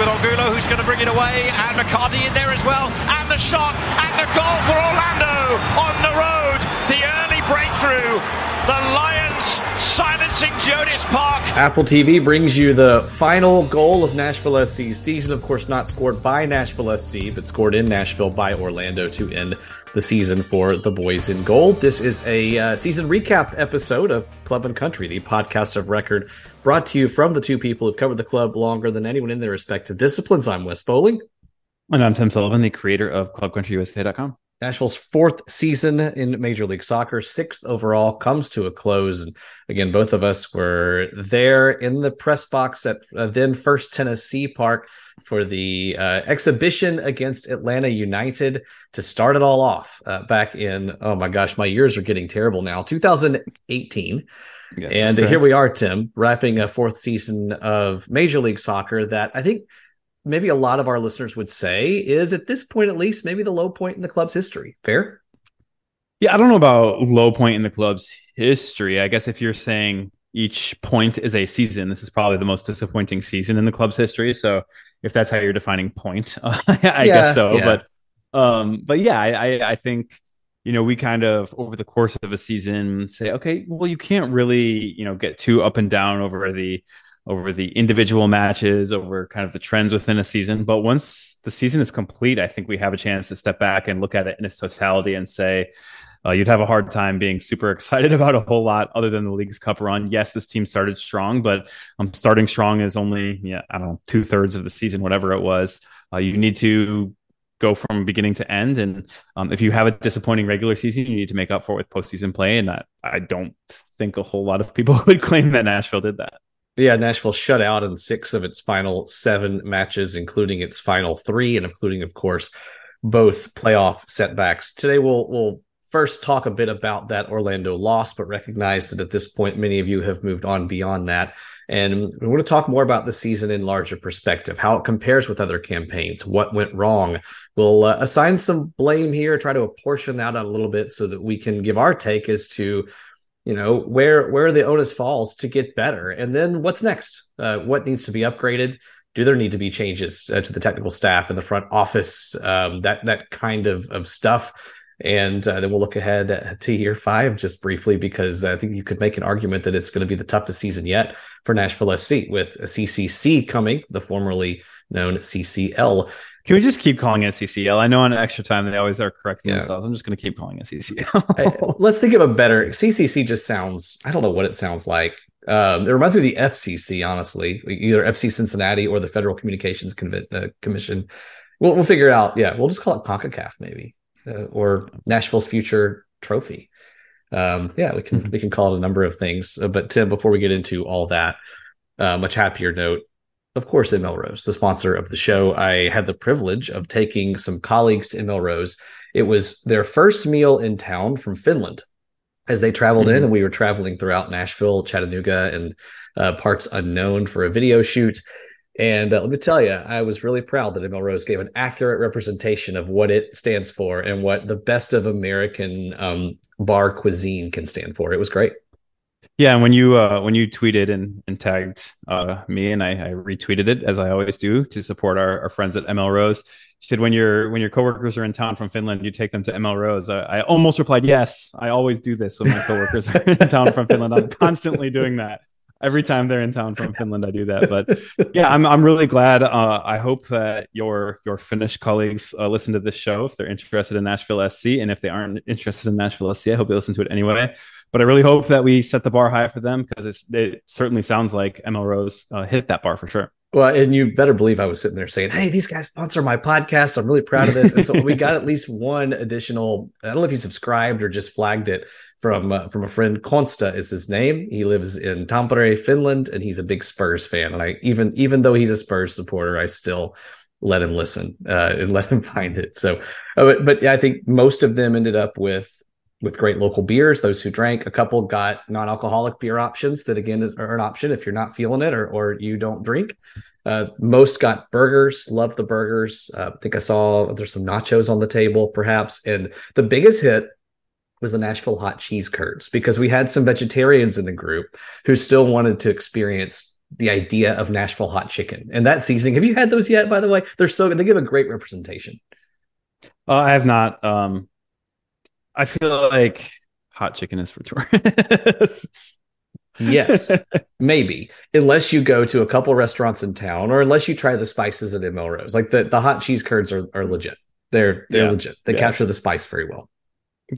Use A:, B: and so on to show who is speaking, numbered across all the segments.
A: with Angulo, who's going to bring it away, and McCarthy in there as well, and the shot, and the goal for Orlando on the road. The early breakthrough. The Lions silencing Geodis Park.
B: Apple TV brings you the final goal of Nashville SC's season. Of course, not scored by Nashville SC, but scored in Nashville by Orlando to end the season for the boys in gold. This is a uh, season recap episode of Club and Country, the podcast of record brought to you from the two people who've covered the club longer than anyone in their respective disciplines. I'm Wes Bowling.
C: And I'm Tim Sullivan, the creator of ClubCountryUSA.com.
B: Nashville's fourth season in Major League Soccer, sixth overall, comes to a close. And again, both of us were there in the press box at uh, then First Tennessee Park for the uh, exhibition against Atlanta United to start it all off uh, back in, oh my gosh, my years are getting terrible now, 2018. Yes, and here we are, Tim, wrapping a fourth season of Major League Soccer that I think maybe a lot of our listeners would say is at this point at least maybe the low point in the club's history. Fair?
C: Yeah, I don't know about low point in the club's history. I guess if you're saying each point is a season, this is probably the most disappointing season in the club's history. So if that's how you're defining point, I yeah, guess so. Yeah. But um, but yeah, I, I think you know we kind of over the course of a season say, okay, well you can't really you know get too up and down over the over the individual matches, over kind of the trends within a season. But once the season is complete, I think we have a chance to step back and look at it in its totality and say, uh, you'd have a hard time being super excited about a whole lot other than the Leagues Cup run. Yes, this team started strong, but um, starting strong is only, yeah, I don't know, two thirds of the season, whatever it was. Uh, you need to go from beginning to end. And um, if you have a disappointing regular season, you need to make up for it with postseason play. And I, I don't think a whole lot of people would claim that Nashville did that.
B: Yeah, Nashville shut out in six of its final seven matches, including its final three, and including, of course, both playoff setbacks. Today, we'll we'll first talk a bit about that Orlando loss, but recognize that at this point, many of you have moved on beyond that. And we want to talk more about the season in larger perspective, how it compares with other campaigns, what went wrong. We'll uh, assign some blame here, try to apportion that out a little bit so that we can give our take as to you know where where the onus falls to get better? And then what's next? Uh, what needs to be upgraded? Do there need to be changes uh, to the technical staff in the front office um, that that kind of of stuff? And uh, then we'll look ahead to year five just briefly because I think you could make an argument that it's going to be the toughest season yet for Nashville SC with a CCC coming, the formerly known CCL.
C: Can we just keep calling it CCL? I know on extra time they always are correcting yeah. themselves. I'm just going to keep calling it CCL.
B: let's think of a better CCC. Just sounds. I don't know what it sounds like. Um, it reminds me of the FCC, honestly, either FC Cincinnati or the Federal Communications Conv- uh, Commission. We'll, we'll figure it out. Yeah, we'll just call it CONCACAF maybe, uh, or Nashville's future trophy. Um, yeah, we can mm-hmm. we can call it a number of things. Uh, but Tim, before we get into all that, uh, much happier note of course, in ML Rose, the sponsor of the show. I had the privilege of taking some colleagues to ML Rose. It was their first meal in town from Finland as they traveled mm-hmm. in, and we were traveling throughout Nashville, Chattanooga, and uh, parts unknown for a video shoot. And uh, let me tell you, I was really proud that ML Rose gave an accurate representation of what it stands for and what the best of American um, bar cuisine can stand for. It was great.
C: Yeah, and when you uh, when you tweeted and, and tagged uh, me and I, I, retweeted it as I always do to support our, our friends at ML Rose. She said when your when your coworkers are in town from Finland, you take them to ML Rose. I, I almost replied yes. I always do this when my coworkers are in town from Finland. I'm constantly doing that. Every time they're in town from Finland, I do that. But yeah, I'm I'm really glad. Uh, I hope that your your Finnish colleagues uh, listen to this show if they're interested in Nashville SC, and if they aren't interested in Nashville SC, I hope they listen to it anyway but I really hope that we set the bar high for them because it certainly sounds like ML Rose uh, hit that bar for sure.
B: Well, and you better believe I was sitting there saying, "Hey, these guys sponsor my podcast. I'm really proud of this." And so we got at least one additional. I don't know if he subscribed or just flagged it from uh, from a friend. Konsta is his name. He lives in Tampere, Finland, and he's a big Spurs fan. And I even even though he's a Spurs supporter, I still let him listen uh, and let him find it. So, uh, but, but yeah, I think most of them ended up with with great local beers. Those who drank, a couple got non-alcoholic beer options that again is, are an option if you're not feeling it or or you don't drink. Uh, most got burgers. Love the burgers. Uh, I think I saw there's some nachos on the table, perhaps. And the biggest hit was the Nashville hot cheese curds because we had some vegetarians in the group who still wanted to experience the idea of Nashville hot chicken and that seasoning. Have you had those yet? By the way, they're so good. they give a great representation.
C: Uh, I have not. Um, I feel like hot chicken is for tourists.
B: yes, maybe unless you go to a couple restaurants in town, or unless you try the spices at ML Rose. Like the the hot cheese curds are are legit. They're they're yeah. legit. They yeah. capture the spice very well.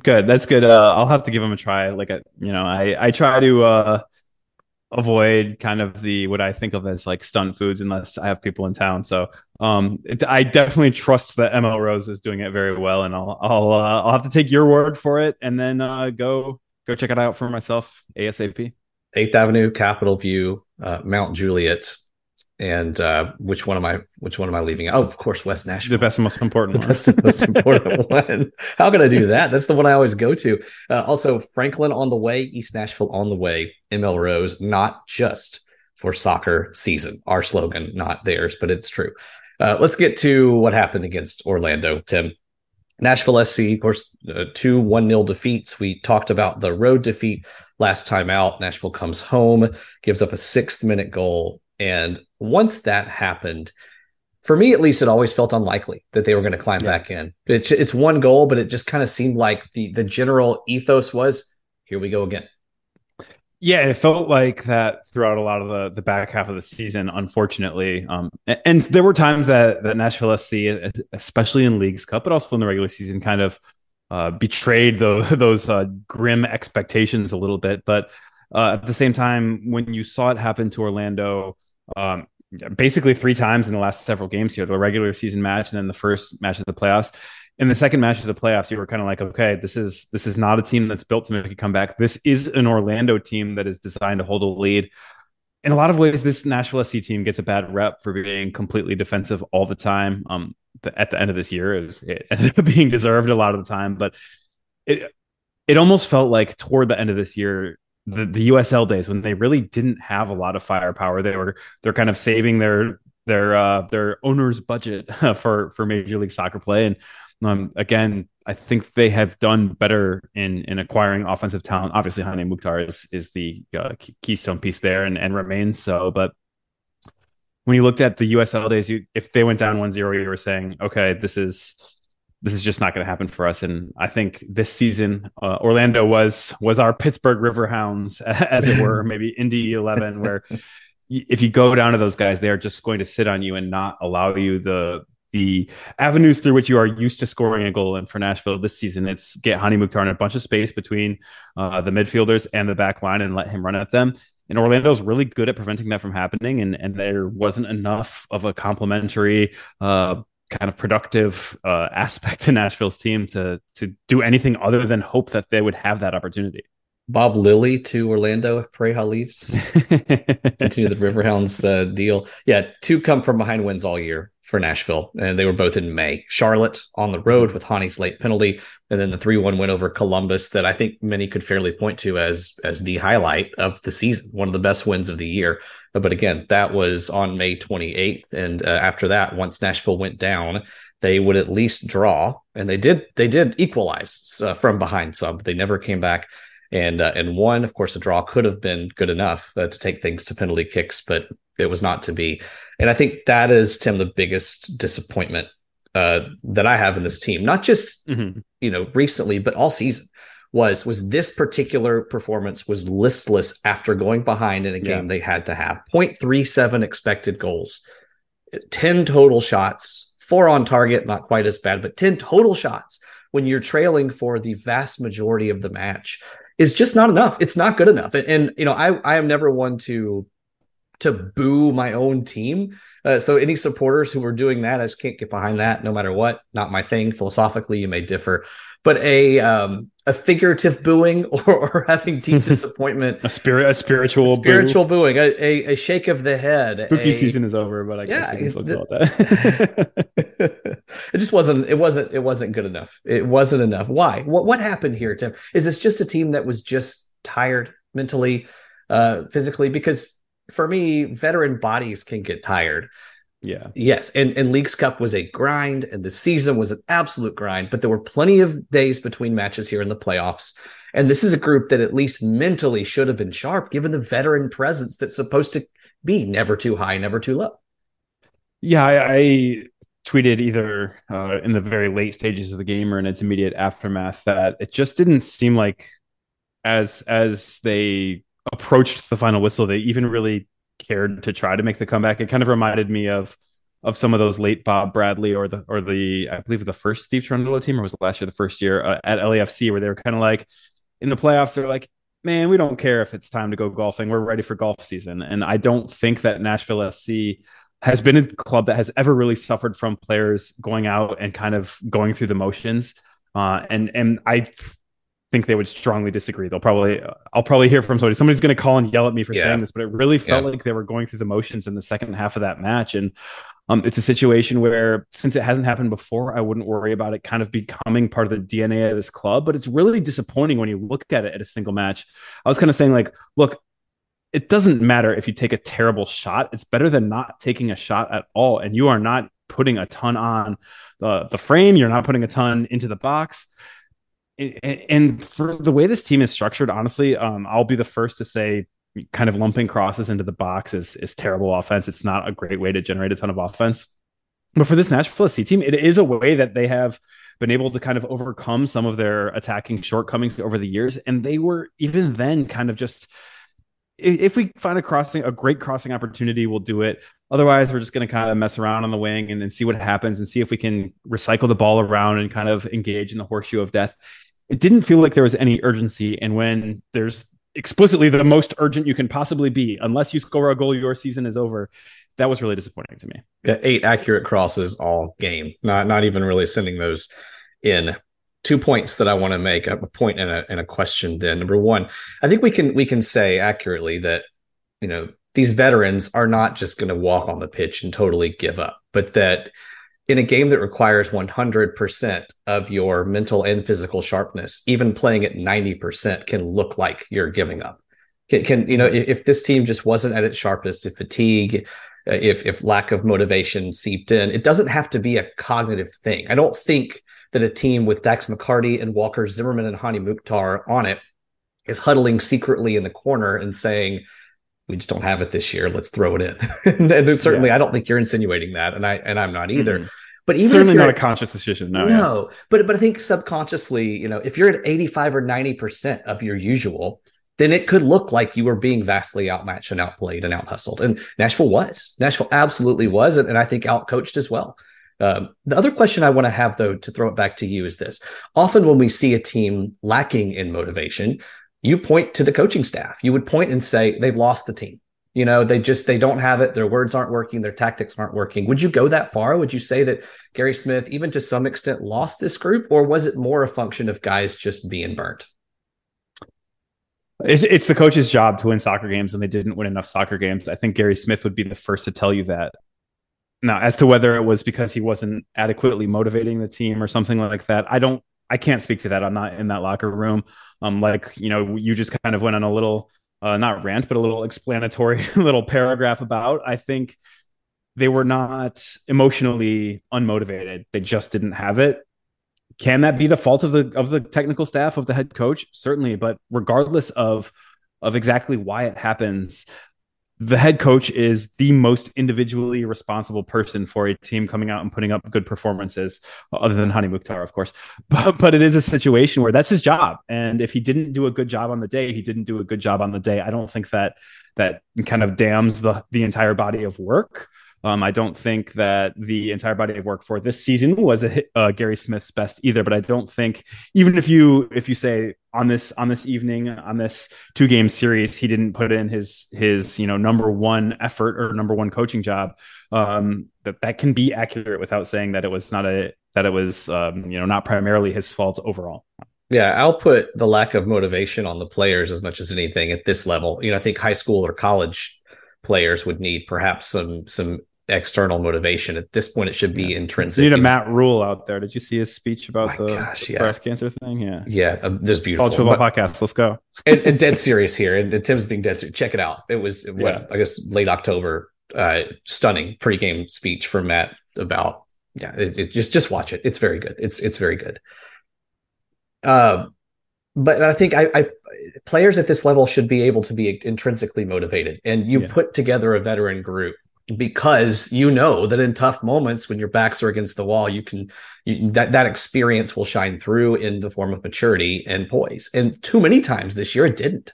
C: Good. That's good. Uh, I'll have to give them a try. Like a, you know, I I try to uh avoid kind of the what I think of as like stunt foods unless I have people in town. So um, it, I definitely trust that ML Rose is doing it very well, and I'll I'll uh, I'll have to take your word for it, and then uh, go go check it out for myself asap.
B: Eighth Avenue, Capitol View, uh, Mount Juliet, and uh, which one am I? Which one am I leaving? Oh, of course, West Nashville.
C: The best and most important
B: the best and most important one. How can I do that? That's the one I always go to. Uh, also, Franklin on the way, East Nashville on the way, ML Rose, not just for soccer season. Our slogan, not theirs, but it's true. Uh, let's get to what happened against Orlando, Tim. Nashville SC, of course, uh, two 1 0 defeats. We talked about the road defeat last time out. Nashville comes home, gives up a sixth minute goal and once that happened, for me at least, it always felt unlikely that they were going to climb yeah. back in. It's it's one goal, but it just kind of seemed like the the general ethos was here we go again.
C: Yeah, it felt like that throughout a lot of the the back half of the season. Unfortunately, um, and, and there were times that that Nashville SC, especially in Leagues Cup, but also in the regular season, kind of uh, betrayed the, those uh, grim expectations a little bit. But uh, at the same time, when you saw it happen to Orlando um, basically three times in the last several games here the regular season match and then the first match of the playoffs. In the second match of the playoffs you were kind of like okay this is this is not a team that's built to make a comeback. This is an orlando team that is designed to hold a lead. In a lot of ways this nashville sc team gets a bad rep for being completely defensive all the time. Um the, at the end of this year it, was, it ended up being deserved a lot of the time but it it almost felt like toward the end of this year the, the USL days when they really didn't have a lot of firepower. They were they're kind of saving their their uh, their owner's budget for for Major League Soccer play. And um, again, I think they have done better in in acquiring offensive talent. Obviously, Hany Mukhtar is is the uh, keystone piece there and and remains so. But when you looked at the USL days, you if they went down 1-0, you were saying, okay, this is this is just not going to happen for us. And I think this season, uh, Orlando was was our Pittsburgh Riverhounds, as it were, maybe Indy Eleven, where if you go down to those guys, they are just going to sit on you and not allow you the the avenues through which you are used to scoring a goal. And for Nashville this season, it's get Hany Mukhtar in a bunch of space between uh, the midfielders and the back line and let him run at them. And Orlando's really good at preventing that from happening. And, and there wasn't enough of a complementary uh, kind of productive uh, aspect to Nashville's team to to do anything other than hope that they would have that opportunity.
B: Bob Lilley to Orlando if Pareja leaves. Continue the Riverhounds uh, deal. Yeah, two come from behind wins all year for Nashville, and they were both in May. Charlotte on the road with Hany's late penalty, and then the three-one win over Columbus that I think many could fairly point to as as the highlight of the season, one of the best wins of the year. But again, that was on May 28th, and uh, after that, once Nashville went down, they would at least draw, and they did. They did equalize uh, from behind some. But they never came back and uh, and one, of course, a draw could have been good enough uh, to take things to penalty kicks, but it was not to be. And I think that is Tim the biggest disappointment uh, that I have in this team, not just mm-hmm. you know recently, but all season. Was was this particular performance was listless after going behind in a game yeah. they had to have 0.37 expected goals, 10 total shots, four on target, not quite as bad, but 10 total shots when you're trailing for the vast majority of the match is just not enough. It's not good enough. And, and you know, I I am never one to to boo my own team. Uh, so any supporters who were doing that, I just can't get behind that. No matter what, not my thing. Philosophically, you may differ, but a um, a figurative booing or, or having deep disappointment,
C: a spirit, a spiritual,
B: a spiritual boo. booing, a, a, a, shake of the head.
C: Spooky
B: a,
C: season is over, but I yeah, guess we can about that.
B: it just wasn't. It wasn't. It wasn't good enough. It wasn't enough. Why? What What happened here, Tim? Is this just a team that was just tired mentally, uh, physically? Because for me, veteran bodies can get tired
C: Yeah.
B: Yes. And, and Leagues Cup was a grind and the season was an absolute grind, but there were plenty of days between matches here in the playoffs. And this is a group that at least mentally should have been sharp given the veteran presence that's supposed to be never too high, never too low.
C: Yeah. I, I tweeted either uh, in the very late stages of the game or in its immediate aftermath that it just didn't seem like as as they approached the final whistle, they even really cared to try to make the comeback. It kind of reminded me of of some of those late Bob Bradley or the or the I believe the first Steve Cherundolo team or was it last year the first year uh, at LAFC where they were kind of like in the playoffs they're like man we don't care if it's time to go golfing. We're ready for golf season. And I don't think that Nashville SC has been a club that has ever really suffered from players going out and kind of going through the motions. Uh, and and I think they would strongly disagree. They'll probably, I'll probably hear from somebody. Somebody's going to call and yell at me for yeah. saying this, but it really felt yeah. like they were going through the motions in the second half of that match. And um, it's a situation where, since it hasn't happened before, I wouldn't worry about it kind of becoming part of the DNA of this club. But it's really disappointing when you look at it at a single match. I was kind of saying, like, look, it doesn't matter if you take a terrible shot. It's better than not taking a shot at all. And you are not putting a ton on the, the frame. You're not putting a ton into the box and for the way this team is structured, honestly, um, I'll be the first to say kind of lumping crosses into the box is, is terrible offense. It's not a great way to generate a ton of offense. But for this Nashville SC team, it is a way that they have been able to kind of overcome some of their attacking shortcomings over the years. And they were even then kind of just if we find a crossing, a great crossing opportunity, we'll do it. Otherwise, we're just going to kind of mess around on the wing and, and see what happens and see if we can recycle the ball around and kind of engage in the horseshoe of death it didn't feel like there was any urgency. And when there's explicitly the most urgent you can possibly be, unless you score a goal, your season is over. That was really disappointing to me.
B: Yeah, eight accurate crosses all game. Not not even really sending those in. Two points that I want to make a point and a and a question. Then number one, I think we can we can say accurately that you know these veterans are not just going to walk on the pitch and totally give up, but that in a game that requires 100% of your mental and physical sharpness, even playing at 90% can look like you're giving up. Can, can you know if, if, this team just wasn't at its sharpest, if fatigue, uh, if if lack of motivation seeped in, it doesn't have to be a cognitive thing. I don't think that a team with Dax McCarty and Walker Zimmerman and Hany Mukhtar on it is huddling secretly in the corner and saying, we just don't have it this year. Let's throw it in. and certainly, yeah. I don't think you're insinuating that, and I and I'm not either. Mm-hmm. But even
C: certainly not a conscious decision. No,
B: no. Yeah. But but I think subconsciously, you know, if you're at 85 or 90 percent of your usual, then it could look like you were being vastly outmatched and outplayed and outhustled. And Nashville was. Nashville absolutely was, and, and I think outcoached as well. Um, the other question I want to have, though, to throw it back to you is this: Often, when we see a team lacking in motivation, you point to the coaching staff. You would point and say they've lost the team. You know, they just they don't have it. Their words aren't working. Their tactics aren't working. Would you go that far? Would you say that Gary Smith, even to some extent, lost this group, or was it more a function of guys just being burnt?
C: it's the coach's job to win soccer games, and they didn't win enough soccer games. I think Gary Smith would be the first to tell you that. Now, as to whether it was because he wasn't adequately motivating the team or something like that, I don't. I can't speak to that. I'm not in that locker room. Um, like you know, you just kind of went on a little uh, not rant, but a little explanatory little paragraph about. I think they were not emotionally unmotivated. They just didn't have it. Can that be the fault of the of the technical staff of the head coach? Certainly, but regardless of of exactly why it happens, the head coach is the most individually responsible person for a team coming out and putting up good performances, other than Hany Mukhtar, of course. But, but it is a situation where that's his job. And if he didn't do a good job on the day, he didn't do a good job on the day. I don't think that that kind of damns the the entire body of work. Um, I don't think that the entire body of work for this season was a uh, Gary Smith's best either. But I don't think even if you if you say on this on this evening on this two game series he didn't put in his his you know number one effort or number one coaching job um, that that can be accurate without saying that it was not a that it was um, you know not primarily his fault overall.
B: Yeah, I'll put the lack of motivation on the players as much as anything at this level. You know, I think high school or college players would need perhaps some some external motivation. At this point, it should be yeah. intrinsic.
C: You need a Matt Rhule out there. Did you see his speech about oh the, gosh, yeah. breast cancer thing? Yeah,
B: yeah, um, this beautiful.
C: College football but, podcast. Let's go.
B: and, and, dead serious here, and, and, Tim's being dead serious. Check it out. It was what yeah. I guess late October. uh, stunning pregame speech from Matt about yeah, it, it, just just watch it. It's very good. It's it's very good. Uh, but I think I, I players at this level should be able to be intrinsically motivated, and you yeah. put together a veteran group because you know that in tough moments when your backs are against the wall you can you, that that experience will shine through in the form of maturity and poise. And too many times this year it didn't.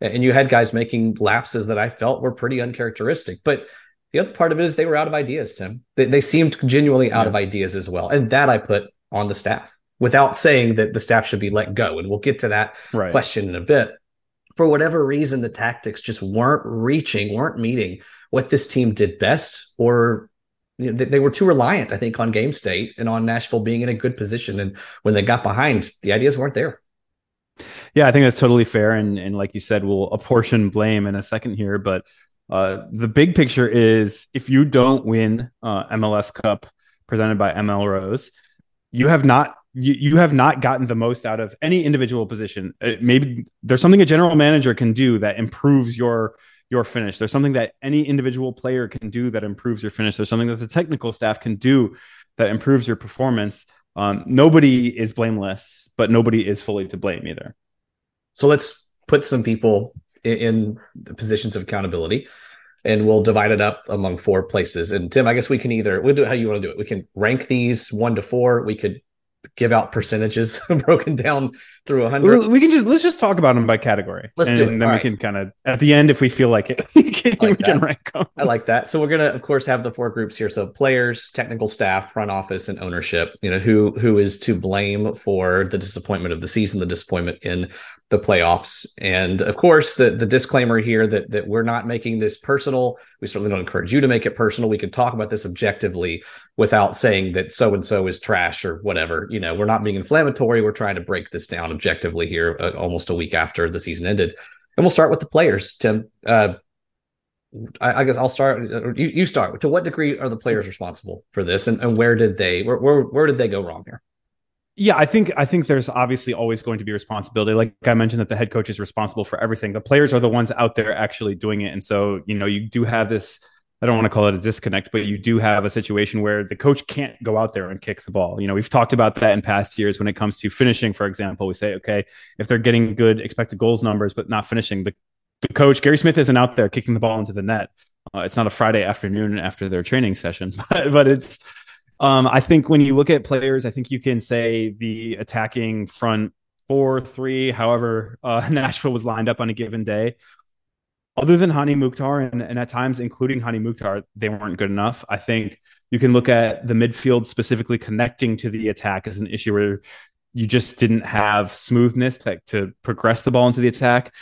B: And you had guys making lapses that i felt were pretty uncharacteristic. But the other part of it is they were out of ideas tim. They, they seemed genuinely out yeah. of ideas as well. And that i put on the staff without saying that the staff should be let go. And we'll get to that right. question in a bit for whatever reason the tactics just weren't reaching weren't meeting what this team did best, or you know, they, they, were too reliant, I think, on game state and on Nashville being in a good position. And when they got behind, the ideas weren't there.
C: Yeah, I think that's totally fair. And and like you said, we'll apportion blame in a second here. But uh, the big picture is if you don't win uh, MLS Cup presented by ML Rose, you have not you, you have not gotten the most out of any individual position. Uh, maybe there's something a general manager can do that improves your your finish. There's something that any individual player can do that improves your finish. There's something that the technical staff can do that improves your performance. Um, nobody is blameless, but nobody is fully to blame either.
B: So let's put some people in, in the positions of accountability and we'll divide it up among four places. And Tim, I guess we can either we'll do it how you want to do it. We can rank these one to four. We could give out percentages broken down through a hundred.
C: We can just let's just talk about them by category.
B: Let's
C: and
B: do it.
C: Then
B: All
C: we right. can kind of at the end, if we feel like it, we can, like we can rank them.
B: I like that. So we're gonna, of course, have the four groups here. So players, technical staff, front office, and ownership. You know who who is to blame for the disappointment of the season, the disappointment in the playoffs. And of course, the the disclaimer here that that we're not making this personal. We certainly don't encourage you to make it personal. We can talk about this objectively without saying that so and so is trash or whatever. You know, we're not being inflammatory. We're trying to break this down objectively here, uh, almost a week after the season ended. And we'll start with the players. Tim, uh, I, I, guess I'll start. Uh, you, you, start. To what degree are the players responsible for this, and, and where did they where, where where did they go wrong here?
C: Yeah, I think I think there's obviously always going to be responsibility. Like I mentioned, that the head coach is responsible for everything. The players are the ones out there actually doing it, and so you know you do have this. I don't want to call it a disconnect, but you do have a situation where the coach can't go out there and kick the ball. You know, we've talked about that in past years when it comes to finishing, for example. We say, okay, if they're getting good expected goals numbers but not finishing, the, the coach Gary Smith isn't out there kicking the ball into the net. Uh, it's not a Friday afternoon after their training session, but, but it's um, I think when you look at players, I think you can say the attacking front four, three, however uh, Nashville was lined up on a given day. Other than Hany Mukhtar and, and at times including Hany Mukhtar, they weren't good enough. I think you can look at the midfield specifically connecting to the attack as an issue where you just didn't have smoothness that to progress the ball into the attack.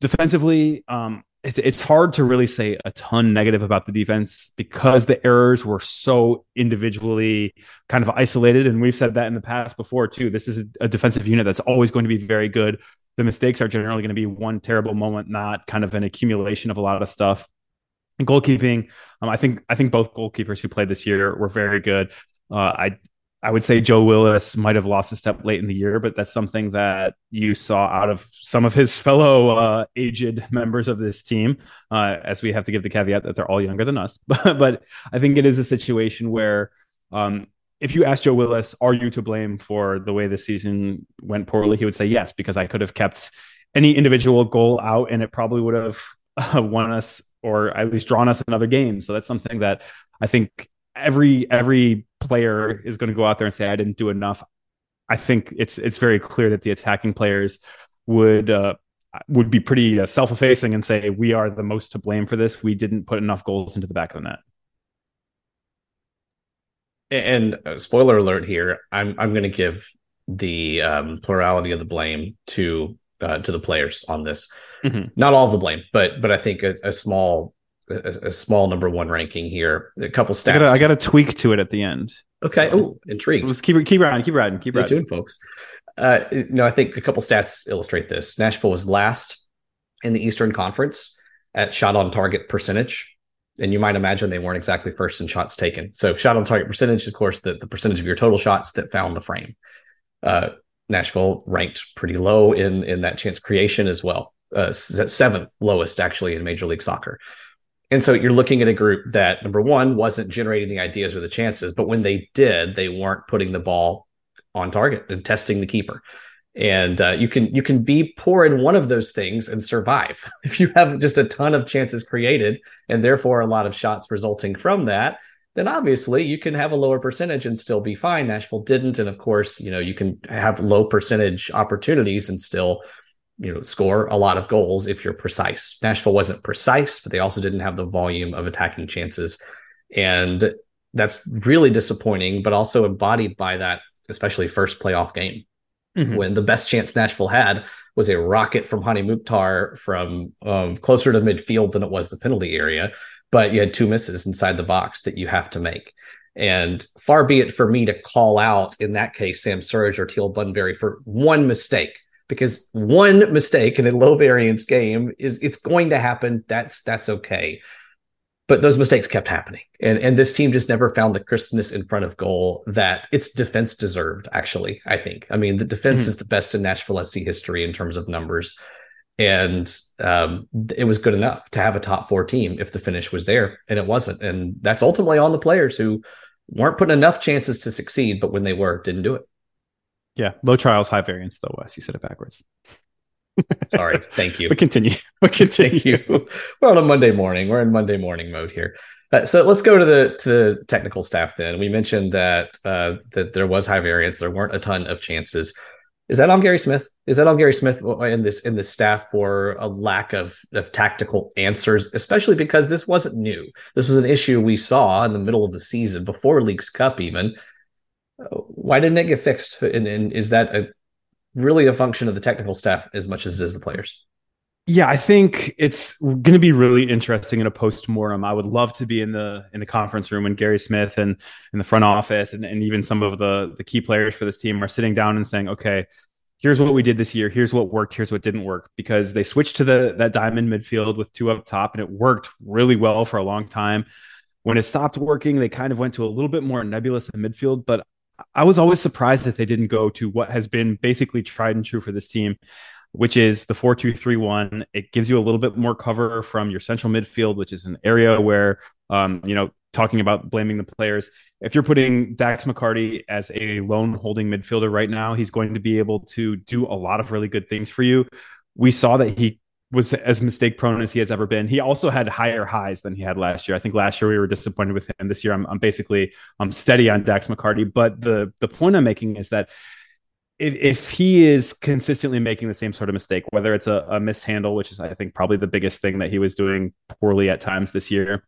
C: Defensively, um, it's it's hard to really say a ton negative about the defense because the errors were so individually kind of isolated. And we've said that in the past before too. This is a, defensive unit that's always going to be very good. The mistakes are generally going to be one terrible moment not kind of an accumulation of a lot of stuff. And goalkeeping um, i think i think both goalkeepers who played this year were very good. Uh, I I would say Joe Willis might have lost a step late in the year, but that's something that you saw out of some of his fellow uh, aged members of this team. Uh, as we have to give the caveat that they're all younger than us, but, but I think it is a situation where um, if you ask Joe Willis, are you to blame for the way the season went poorly? He would say yes, because I could have kept any individual goal out, and it probably would have uh, won us or at least drawn us another game. So that's something that I think every every player is going to go out there and say I didn't do enough. I think it's it's very clear that the attacking players would uh, would be pretty uh, self-effacing and say we are the most to blame for this. We didn't put enough goals into the back of the net.
B: And uh, spoiler alert here, I'm I'm going to give the um, plurality of the blame to uh, to the players on this. Mm-hmm. Not all the blame, but but I think a, a small a, a, small number one ranking here. A couple stats. I
C: got, a, I got a tweak to it at the end.
B: Okay. So, oh, intrigued.
C: Let's keep keep riding, keep riding, keep riding.
B: Stay tuned, folks. Uh, no, I think a couple stats illustrate this. Nashville was last in the Eastern Conference at shot on target percentage. And you might imagine they weren't exactly first in shots taken. So, shot on target percentage, of course, the, the percentage of your total shots that found the frame. Uh, Nashville ranked pretty low in in that chance creation as well. Uh, seventh lowest actually in Major League Soccer. And so you're looking at a group that number one wasn't generating the ideas or the chances, but when they did, they weren't putting the ball on target and testing the keeper. And uh, you can you can be poor in one of those things and survive if you have just a ton of chances created and therefore a lot of shots resulting from that. Then obviously you can have a lower percentage and still be fine. Nashville didn't, and of course you know you can have low percentage opportunities and still you know score a lot of goals if you're precise. Nashville wasn't precise, but they also didn't have the volume of attacking chances, and that's really disappointing. But also embodied by that, especially first playoff game mm-hmm. when the best chance Nashville had was a rocket from Hany Mukhtar from um, closer to midfield than it was the penalty area. But you had two misses inside the box that you have to make. And far be it for me to call out in that case Sam Surridge or Teal Bunbury for one mistake, because one mistake in a low variance game is it's going to happen. That's that's okay. But those mistakes kept happening. And and this team just never found the crispness in front of goal that its defense deserved actually i think. I mean the defense mm-hmm. is the best in nashville sc history in terms of numbers. And um, it was good enough to have a top four team if the finish was there and it wasn't. And that's ultimately on the players who weren't putting enough chances to succeed but when they were didn't do it
C: yeah low trials high variance though wes you said it backwards
B: Sorry. Thank you.
C: but continue. But continue.
B: Thank you. We're on a Monday morning. We're in Monday morning mode here. Uh, so let's go to the to the technical staff. Then we mentioned that uh, that there was high variance. There weren't a ton of chances. Is that on Gary Smith? Is that on Gary Smith in this in the staff for a lack of of tactical answers, especially because this wasn't new. This was an issue we saw in the middle of the season before Leagues Cup even. Why didn't it get fixed? And, and is that a really a function of the technical staff as much as it is the players.
C: Yeah, I think it's going to be really interesting in a post-mortem. I would love to be in the in the conference room when Gary Smith and in the front office and, and even some of the the key players for this team are sitting down and saying, okay, here's what we did this year, here's what worked, here's what didn't work, because they switched to the that diamond midfield with two up top and it worked really well for a long time. When it stopped working, they kind of went to a little bit more nebulous in midfield, but I was always surprised that they didn't go to what has been basically tried and true for this team, which is the 4 2 3 1. It gives you a little bit more cover from your central midfield, which is an area where, um, you know, talking about blaming the players. If you're putting Dax McCarty as a lone holding midfielder right now, he's going to be able to do a lot of really good things for you. We saw that he was as mistake prone as he has ever been. He also had higher highs than he had last year. I think last year we were disappointed with him. This year I'm, I'm basically I'm steady on Dax McCarty. But the the point I'm making is that if, if he is consistently making the same sort of mistake, whether it's a, a mishandle, which is I think probably the biggest thing that he was doing poorly at times this year,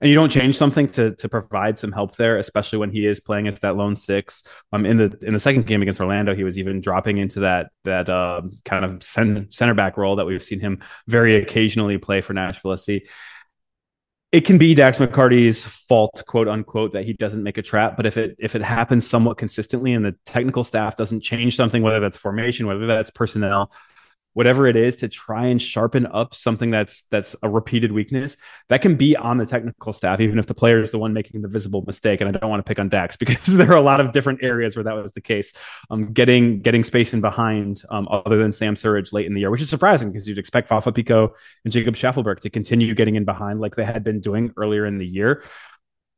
C: and you don't change something to to provide some help there, especially when he is playing as that lone six. Um, in the in the second game against Orlando, he was even dropping into that that uh, kind of center, center back role that we've seen him very occasionally play for Nashville SC. It can be Dax McCarty's fault, quote unquote, that he doesn't make a trap. But if it if it happens somewhat consistently and the technical staff doesn't change something, whether that's formation, whether that's personnel, whatever it is to try and sharpen up something that's that's a repeated weakness that can be on the technical staff even if the player is the one making the visible mistake and i don't want to pick on dax because there are a lot of different areas where that was the case. Um, getting getting space in behind um, other than sam surridge late in the year which is surprising because you'd expect fafa picault and jacob shaffelburg to continue getting in behind like they had been doing earlier in the year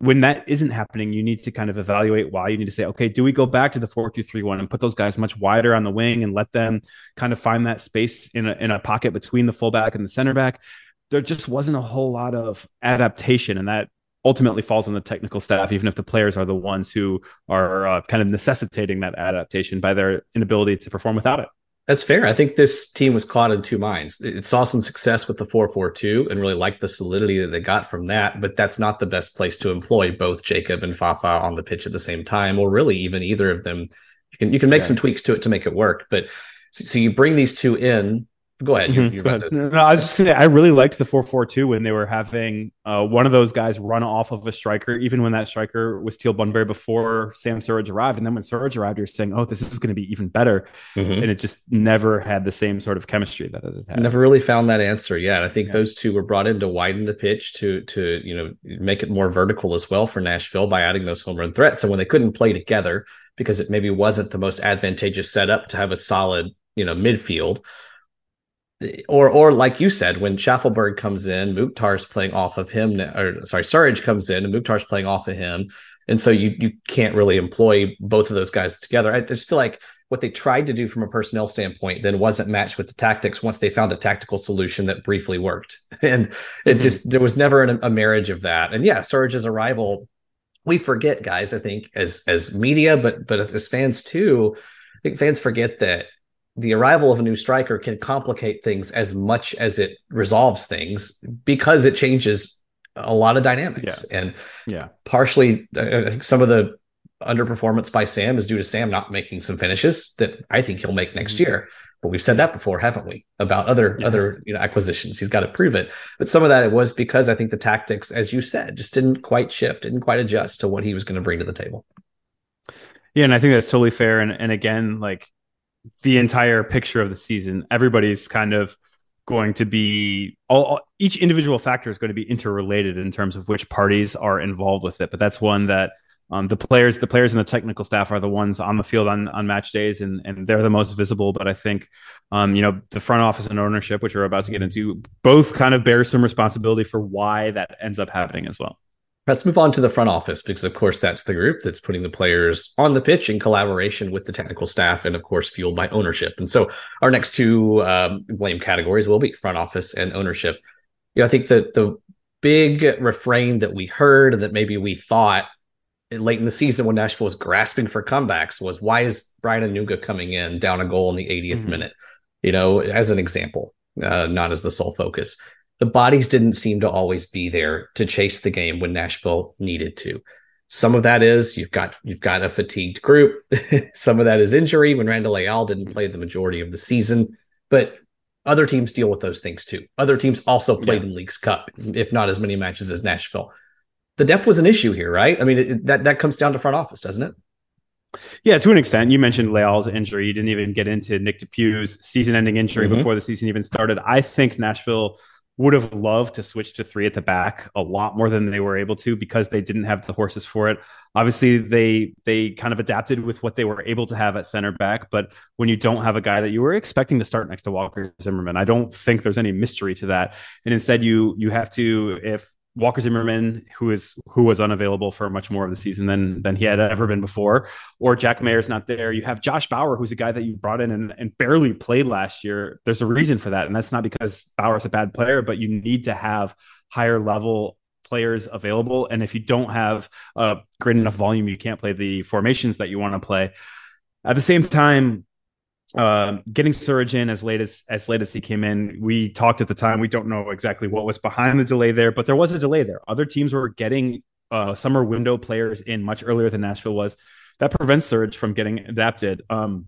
C: when that isn't happening, you need to kind of evaluate why. You need to say, okay, do we go back to the four two three one and put those guys much wider on the wing and let them kind of find that space in a, in a pocket between the fullback and the center back? There just wasn't a whole lot of adaptation, and that ultimately falls on the technical staff, even if the players are the ones who are uh, kind of necessitating that adaptation by their inability to perform without it.
B: That's fair. I think this team was caught in two minds. It saw some success with the 4-4-2 and really liked the solidity that they got from that, but that's not the best place to employ both Jacob and Fafa on the pitch at the same time, or really even either of them. You can you can make yeah. some tweaks to it to make it work, but so, so you bring these two in Go ahead.
C: Mm-hmm. You're, you're Go ahead. No, I was just gonna say I really liked the four four two when they were having uh, one of those guys run off of a striker, even when that striker was Teal Bunbury before Sam Surridge arrived. And then when Surridge arrived, you're saying, "Oh, this is going to be even better," mm-hmm. and it just never had the same sort of chemistry that it had.
B: Never really found that answer yet. I think yeah. those two were brought in to widen the pitch to to you know make it more vertical as well for Nashville by adding those home run threats. So when they couldn't play together because it maybe wasn't the most advantageous setup to have a solid you know midfield or or like you said, when Shaffelburg comes in, Mukhtar's playing off of him, or sorry, Surridge comes in and Mukhtar's playing off of him, and so you you can't really employ both of those guys together. I just feel like what they tried to do from a personnel standpoint then wasn't matched with the tactics once they found a tactical solution that briefly worked, and it mm-hmm. just there was never an, a marriage of that. And yeah, Surridge's arrival, we forget, guys. I think as as media, but but as fans too, I think fans forget that the arrival of a new striker can complicate things as much as it resolves things because it changes a lot of dynamics. Yeah. And
C: yeah,
B: partially, I think some of the underperformance by Sam is due to Sam not making some finishes that I think he'll make next mm-hmm. year. But we've said that before, haven't we? About other yeah. other you know acquisitions, he's got to prove it. But some of that it was because I think the tactics, as you said, just didn't quite shift, didn't quite adjust to what he was going to bring to the table.
C: Yeah, and I think that's totally fair. And and again, like the entire picture of the season. Everybody's kind of going to be all, each individual factor is going to be interrelated in terms of which parties are involved with it. But that's one that um, the players, the players and the technical staff are the ones on the field on, on match days, and and they're the most visible. But I think, um, you know, the front office and ownership, which we're about to get into, both kind of bear some responsibility for why that ends up happening as well.
B: Let's move on to the front office because, of course, that's the group that's putting the players on the pitch in collaboration with the technical staff and, of course, fueled by ownership. And so, our next two um, blame categories will be front office and ownership. You know, I think that the big refrain that we heard that maybe we thought late in the season when Nashville was grasping for comebacks was why is Brian Anunga coming in down a goal in the 80th mm-hmm. minute? You know, as an example, uh, not as the sole focus the bodies didn't seem to always be there to chase the game when Nashville needed to. Some of that is you've got you've got a fatigued group. Some of that is injury when Randall Leal didn't play the majority of the season, but other teams deal with those things too. Other teams also played yeah. in Leagues Cup, if not as many matches as Nashville. The depth was an issue here, right? I mean, it, that that comes down to front office, doesn't it?
C: Yeah, to an extent. You mentioned Leal's injury. You didn't even get into Nick DePuy's season-ending injury mm-hmm. before the season even started. I think Nashville would have loved to switch to three at the back a lot more than they were able to because they didn't have the horses for it. Obviously, they they kind of adapted with what they were able to have at center back. But when you don't have a guy that you were expecting to start next to Walker Zimmerman, I don't think there's any mystery to that. And instead, you you have to if Walker Zimmerman, who is who was unavailable for much more of the season than than he had ever been before, or Jack Maher's not there. You have Josh Bauer, who's a guy that you brought in and, and barely played last year. There's a reason for that, and that's not because Bauer's a bad player, but you need to have higher level players available. And if you don't have a great enough volume, you can't play the formations that you want to play. At the same time, um, getting Surge in as late as as late as he came in. We talked at the time. We don't know exactly what was behind the delay there, but there was a delay there. Other teams were getting uh, summer window players in much earlier than Nashville was. That prevents Surge from getting adapted. Um,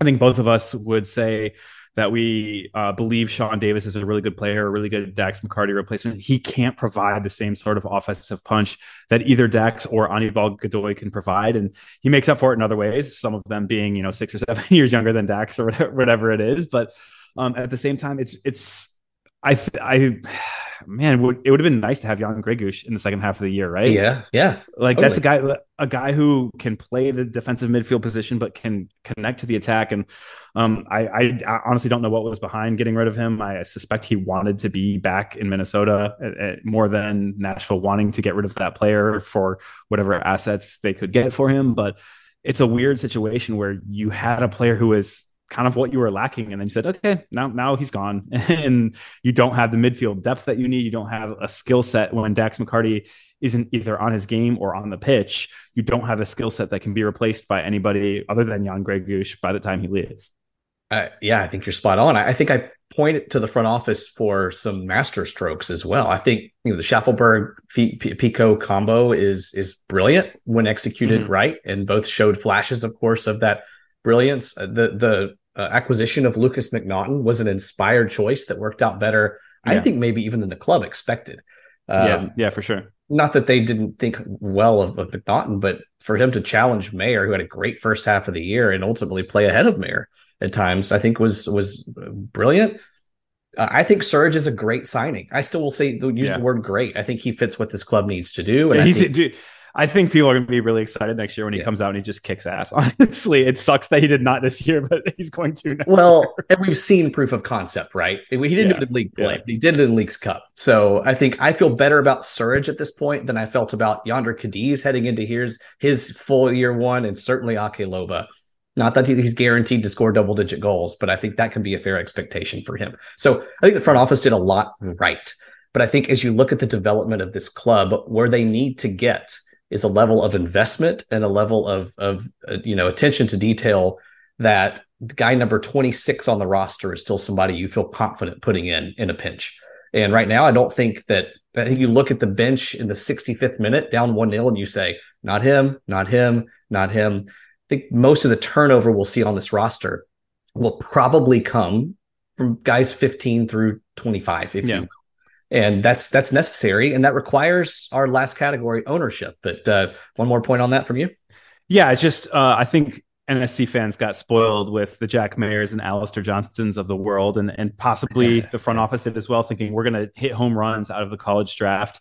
C: I think both of us would say that we uh, believe Sean Davis is a really good player, a really good Dax McCarty replacement. He can't provide the same sort of offensive punch that either Dax or Anibal Godoy can provide, and he makes up for it in other ways. Some of them being, you know, six or seven years younger than Dax or whatever, it is. But um, at the same time, it's it's I I man, it would, have been nice to have Jan Gregus in the second half of the year, right?
B: Yeah, yeah.
C: Like totally. that's a guy, a guy who can play the defensive midfield position, but can connect to the attack. And um, I, I, I, honestly don't know what was behind getting rid of him. I suspect he wanted to be back in Minnesota at, at more than Nashville wanting to get rid of that player for whatever assets they could get for him. But it's a weird situation where you had a player who is kind of what you were lacking. And then you said, okay, now now he's gone, and you don't have the midfield depth that you need. You don't have a skill set when Dax McCarty isn't either on his game or on the pitch. You don't have a skill set that can be replaced by anybody other than Jan Gregus by the time he leaves.
B: Uh, yeah, I think you're spot on. I, I think I point to the front office for some master strokes as well. I think you know the Shaffelburg Picault combo is is brilliant when executed mm-hmm. right, and both showed flashes, of course, of that brilliance. Uh, the the uh, acquisition of Lukas MacNaughton was an inspired choice that worked out better, yeah. I think, maybe even than the club expected.
C: Um, yeah, yeah, for sure.
B: Not that they didn't think well of, of McNaughton, but for him to challenge Maher, who had a great first half of the year and ultimately play ahead of Maher at times, I think was was brilliant. Uh, I think Surge is a great signing. I still will say use yeah. the word great. I think he fits what this club needs to do.
C: And yeah, he's think, dude, I think people are going to be really excited next year when he yeah. comes out and he just kicks ass. Honestly, it sucks that he did not this year, but he's going to
B: well,
C: year.
B: and we've seen proof of concept, right? He didn't yeah. do it in league play, yeah. he did it in Leagues Cup. So I think I feel better about Surridge at this point than I felt about Jhonder Cadiz heading into his his full year one, and certainly Ake Loba. Not that he's guaranteed to score double digit goals, but I think that can be a fair expectation for him. So I think the front office did a lot right. But I think as you look at the development of this club, where they need to get is a level of investment and a level of of uh, you know attention to detail that guy number 26 on the roster is still somebody you feel confident putting in in a pinch. And right now, I don't think that. I think you look at the bench in the 65th minute, down one 0 and you say, not him, not him, not him. I think most of the turnover we'll see on this roster will probably come from guys 15 through 25, if yeah. you will and that's that's necessary and that requires our last category ownership. But uh, one more point on that from you.
C: Yeah it's just uh, i think nsc fans got spoiled with the Jack Mahers and alistair johnstons of the world and and possibly the front office did as well thinking we're going to hit home runs out of the college draft.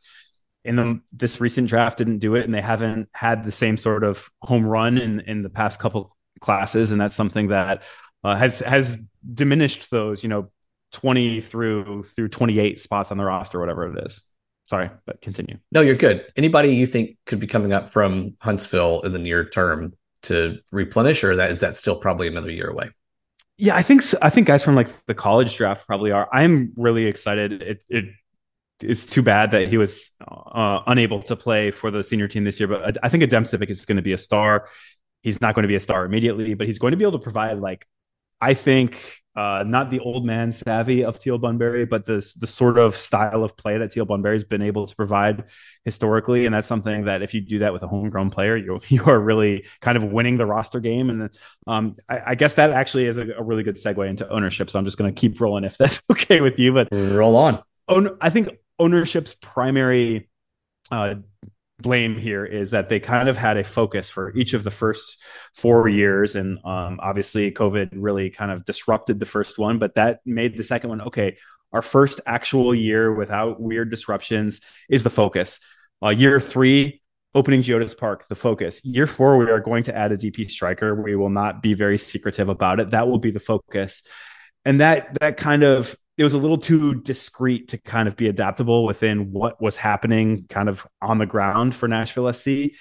C: In the, this recent draft didn't do it and they haven't had the same sort of home run in in the past couple classes. And that's something that uh, has has diminished those you know 20 through through 28 spots on the roster, whatever it is. Sorry, but continue.
B: No, you're good. Anybody you think could be coming up from Huntsville in the near term to replenish, or that is that still probably another year away?
C: Yeah, I think so. I think guys from like the college draft probably are. I'm really excited. It it is too bad that he was uh, unable to play for the senior team this year, but I, I think Adem Sipic is going to be a star. He's not going to be a star immediately, but he's going to be able to provide like I think uh, not the old man savvy of Teal Bunbury, but the the sort of style of play that Teal Bunbury's been able to provide historically, and that's something that if you do that with a homegrown player, you you are really kind of winning the roster game. And um, I, I, guess that actually is a, a, really good segue into ownership. So I'm just going to keep rolling if that's okay with you. But
B: roll on.
C: Own, I think ownership's primary uh, blame here is that they kind of had a focus for each of the first four years. And um, obviously covid really kind of disrupted the first one but that made the second one okay our first actual year without weird disruptions is the focus. Uh, year three opening geodis park the focus. Year four we are going to add a dp striker. We will not be very secretive about it. That will be the focus. And that that kind of it was a little too discreet to kind of be adaptable within what was happening kind of on the ground for Nashville SC.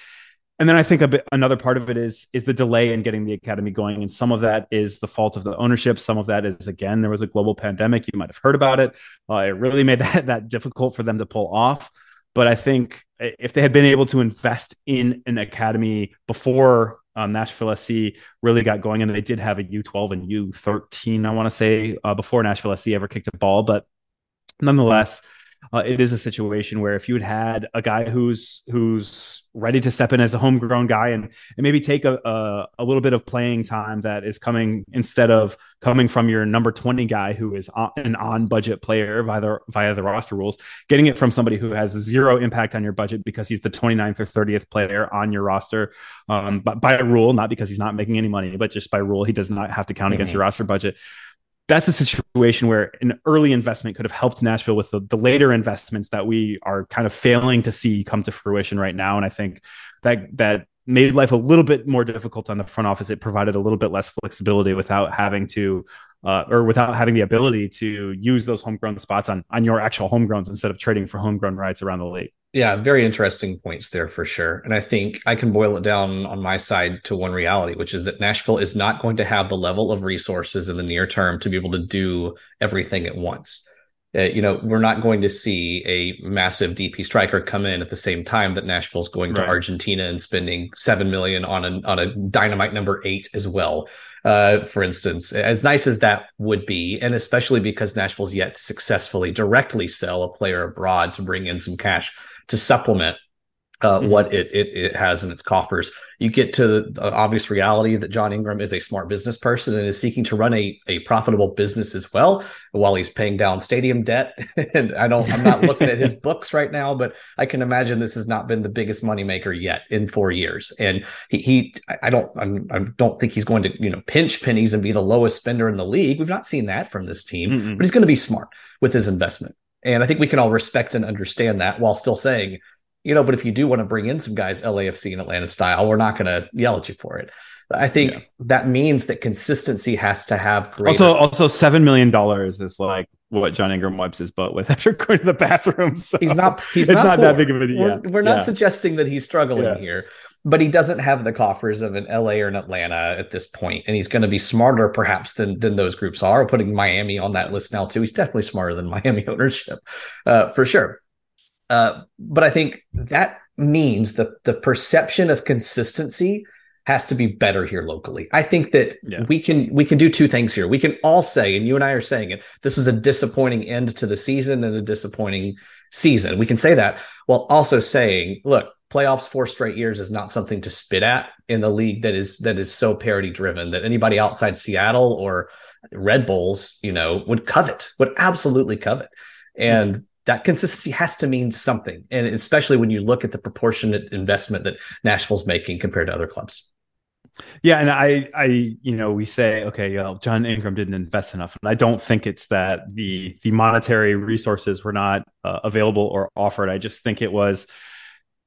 C: And then I think a bit, another part of it is is the delay in getting the academy going, and some of that is the fault of the ownership. Some of that is again there was a global pandemic. You might have heard about it. Uh, it really made that that difficult for them to pull off. But I think if they had been able to invest in an academy before um, Nashville SC really got going, and they did have a U12 and U13, I want to say, uh, before Nashville SC ever kicked a ball. But nonetheless, uh, it is a situation where if you had had a guy who's who's ready to step in as a homegrown guy and, and maybe take a, a, a little bit of playing time that is coming instead of coming from your number 20 guy who is on, an on budget player via the, via the roster rules, getting it from somebody who has zero impact on your budget because he's the 29th or 30th player on your roster. Um, but by rule, not because he's not making any money, but just by rule, he does not have to count mm-hmm. against your roster budget that's a situation where an early investment could have helped Nashville with the, the later investments that we are kind of failing to see come to fruition right now. And I think that that made life a little bit more difficult on the front office. It provided a little bit less flexibility without having to uh, or without having the ability to use those homegrown spots on on your actual homegrowns instead of trading for homegrown rights around the league.
B: Yeah, very interesting points there for sure. And I think I can boil it down on my side to one reality, which is that Nashville is not going to have the level of resources in the near term to be able to do everything at once. Uh, you know, we're not going to see a massive DP striker come in at the same time that Nashville's going to. Argentina and spending seven million on a on a dynamite number eight as well. Uh, for instance, as nice as that would be, and especially because Nashville's yet to successfully directly sell a player abroad to bring in some cash to supplement uh, mm-hmm. what it, it, it has in its coffers. You get to the obvious reality that John Ingram is a smart business person and is seeking to run a, a profitable business as well while he's paying down stadium debt. and I don't I'm not looking at his books right now, but I can imagine this has not been the biggest moneymaker yet in four years. And he, he I don't I'm, I don't think he's going to you know pinch pennies and be the lowest spender in the league. We've not seen that from this team, mm but he's going to be smart with his investment. And I think we can all respect and understand that while still saying you know, but if you do want to bring in some guys LAFC and Atlanta style, we're not going to yell at you for it. I think yeah. that means that consistency has to have
C: greater- also also seven million dollars is like what John Ingram wipes his butt with after going to the bathroom. So
B: he's not he's
C: it's
B: not,
C: not that big of a deal.
B: We're, we're not yeah. suggesting that he's struggling yeah. here, but he doesn't have the coffers of an LA or an Atlanta at this point, and he's going to be smarter perhaps than than those groups are. putting Miami on that list now too. He's definitely smarter than Miami ownership, uh, for sure. Uh, but I think that means the the perception of consistency has to be better here locally. I think that yeah. we can we can do two things here. We can all say, and you and I are saying it, this is a disappointing end to the season and a disappointing season. We can say that while also saying, look, playoffs four straight years is not something to spit at in the league that is that is so parity driven that anybody outside Seattle or Red Bulls, you know, would covet, would absolutely covet. And mm-hmm that consistency has to mean something. And especially when you look at the proportionate investment that Nashville's making compared to other clubs.
C: Yeah, and I, I, you know, we say, okay, John Ingram didn't invest enough, and I don't think it's that the the monetary resources were not uh, available or offered. I just think it was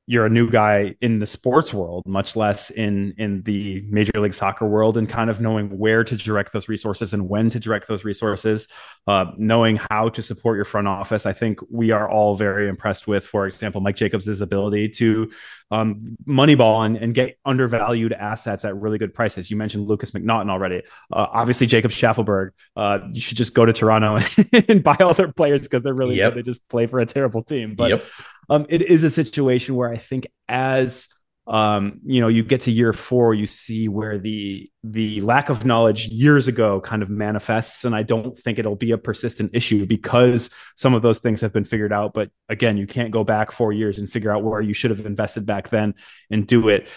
C: you're a new guy in the sports world, much less in in the Major League Soccer world, and kind of knowing where to direct those resources and when to direct those resources, uh, knowing how to support your front office. I think we are all very impressed with, for example, Mike Jacobs' ability to um, moneyball and, and get undervalued assets at really good prices. You mentioned Lukas MacNaughton already. Uh, obviously, Jacob Shaffelburg. Uh, you should just go to Toronto and, and buy all their players because they're really yep. good. They just play for a terrible team, but. Yep um, it is a situation where I think as um, you know, you get to year four, you see where the the lack of knowledge years ago kind of manifests, and I don't think it'll be a persistent issue because some of those things have been figured out. But again, you can't go back four years and figure out where you should have invested back then and do it.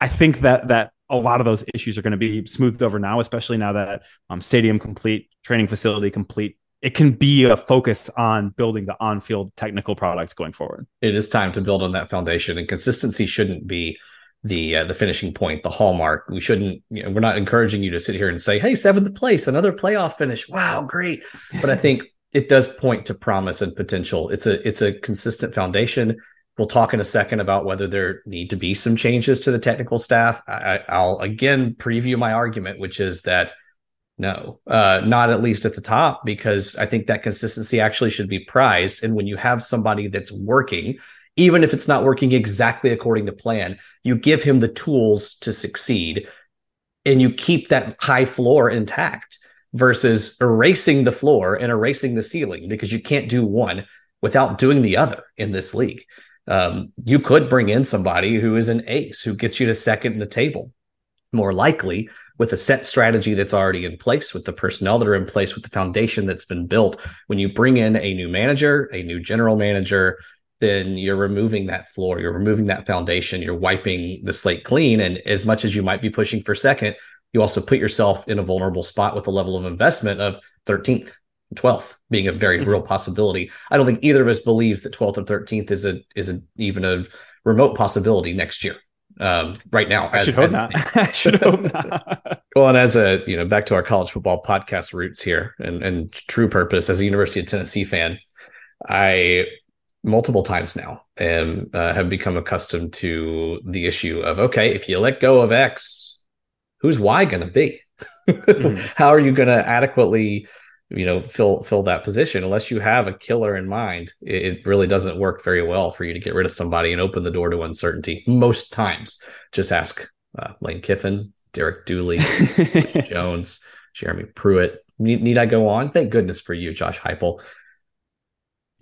C: I think that that a lot of those issues are going to be smoothed over now, especially now that um, stadium complete, training facility complete, it can be a focus on building the on-field technical product going forward.
B: It is time to build on that foundation, and consistency shouldn't be the uh, the finishing point, the hallmark. We shouldn't. You know, we're not encouraging you to sit here and say, "Hey, seventh place, another playoff finish. Wow, great!" But I think it does point to promise and potential. It's a it's a consistent foundation. We'll talk in a second about whether there need to be some changes to the technical staff. I, I'll again preview my argument, which is that no, uh, not at least at the top, because I think that consistency actually should be prized. And when you have somebody that's working, even if it's not working exactly according to plan, you give him the tools to succeed and you keep that high floor intact versus erasing the floor and erasing the ceiling because you can't do one without doing the other in this league. Um, you could bring in somebody who is an ace who gets you to second in the table. More likely, with a set strategy that's already in place, with the personnel that are in place, with the foundation that's been built. When you bring in a new manager, a new general manager, then you're removing that floor, you're removing that foundation, you're wiping the slate clean. And as much as you might be pushing for second, you also put yourself in a vulnerable spot with a level of investment of 13th, 12th being a very mm-hmm. real possibility. I don't think either of us believes that 12th or 13th is a is a, even a remote possibility next year um, right now.
C: As, I should hope not. I should hope not.
B: well, and as a you know, back to our college football podcast roots here, and and true purpose as a University of Tennessee fan, I multiple times now and uh, have become accustomed to the issue of okay, if you let go of X, who's Y going to be? mm-hmm. How are you going to adequately you know fill fill that position. Unless you have a killer in mind it, it, really doesn't work very well for you to get rid of somebody and open the door to uncertainty. Most times just ask uh, lane kiffin derek dooley jones jeremy pruitt. Need, need, i go on? Thank goodness for you josh heupel.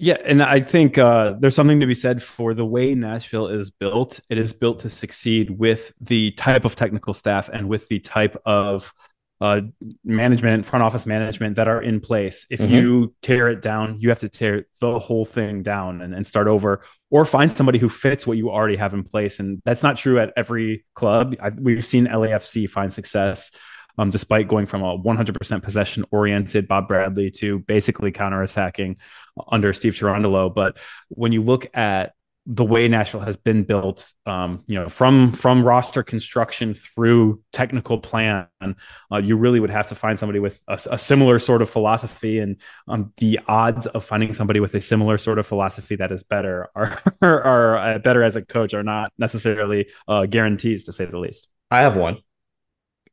C: Yeah, and I think uh, there's something to be said for the way Nashville is built. It is built to succeed with the type of technical staff and with the type of uh, management, front office management that are in place. If mm-hmm. you tear it down, you have to tear the whole thing down and, and start over, or find somebody who fits what you already have in place. And that's not true at every club. I, we've seen LAFC find success um, despite going from a 100% possession oriented Bob Bradley to basically counterattacking under Steve Cherundolo. But when you look at the way Nashville has been built, um, you know, from from roster construction through technical plan, uh, you really would have to find somebody with a, a similar sort of philosophy, and um, the odds of finding somebody with a similar sort of philosophy that is better are are, uh, better as a coach are not necessarily uh, guarantees to say the least.
B: I have one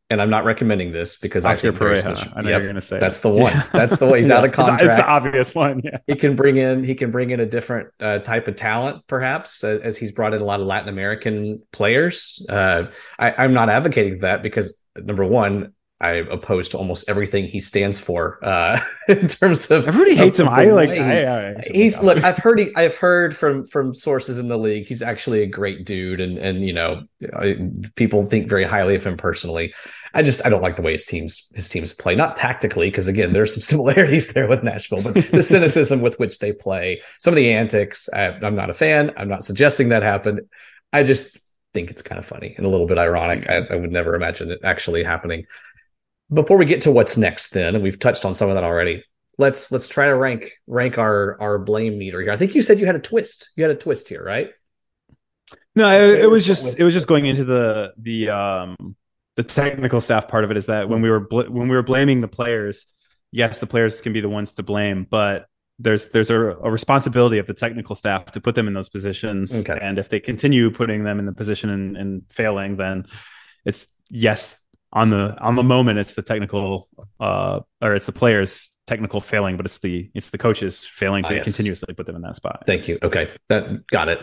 B: and I'm not recommending this because
C: Oscar
B: I.
C: Smith, I know yep, you're going to say
B: that's that. the one. Yeah. That's the way he's yeah. out of contract.
C: It's, it's, the obvious one. Yeah,
B: he can bring in he can bring in a different uh, type of talent, perhaps, as, as, he's brought in a lot of Latin American players. Uh, I, am not advocating that because number one, I oppose to almost everything he stands for uh, in terms of
C: everybody hates him. I like.
B: I, I he's look. I've heard. He, I've heard from from sources in the league. He's actually a great dude, and and you know, people think very highly of him personally. I just I don't like the way his teams his teams play. Not tactically, because again, there's some similarities there with Nashville, but the cynicism with which they play, some of the antics. I, I'm not a fan. I'm not suggesting that happened. I just think it's kind of funny and a little bit ironic. I, I would never imagine it actually happening before we get to what's next then and we've touched on some of that already let's let's try to rank rank our our blame meter here. I think you said you had a twist. You had a twist here right?
C: No it, it was just it was just going into the the um the technical staff part of it is that when we were bl- when we were blaming the players yes the players can be the ones to blame but there's there's a, a responsibility of the technical staff to put them in those positions. Okay. and if they continue putting them in the position and, and failing then it's yes on the on the moment it's the technical uh or it's the players technical failing but it's the it's the coaches failing to ah, yes. continuously put them in that spot.
B: Thank you. Okay. That got it.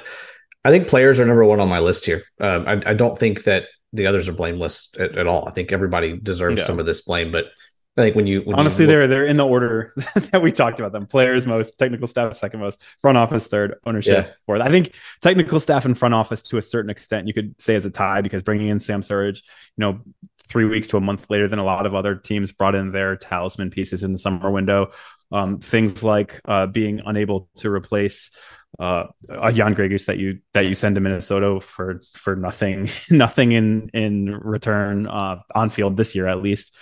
B: I think players are number one on my list here. Um, I, I, don't think that the others are blameless at, at all. I think everybody deserves yeah. some of this blame but Think when you when
C: honestly
B: you
C: look- they're they're in the order that we talked about them. Players most, technical staff second most, front office third, ownership yeah. fourth. I think technical staff and front office to a certain extent you could say as a tie because bringing in Sam Surridge, you know, three weeks to a month later than a lot of other teams brought in their talisman pieces in the summer window. Um, things like uh, being unable to replace uh, a Jan Gregus that you that you send to Minnesota for for nothing nothing in in return uh, on field this year at least.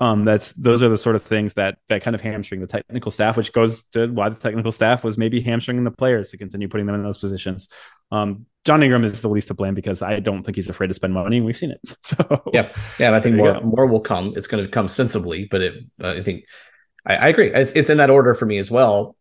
C: Um, that's those are the sort of things that that kind of hamstring the technical staff, which goes to why the technical staff was maybe hamstringing the players to continue putting them in those positions. Um, John Ingram is the least to blame because I don't think he's afraid to spend money, and we've seen it. So
B: yeah, yeah, and I think more more will come. It's going to come sensibly, but it uh, I think I, I agree. It's, it's in that order for me as well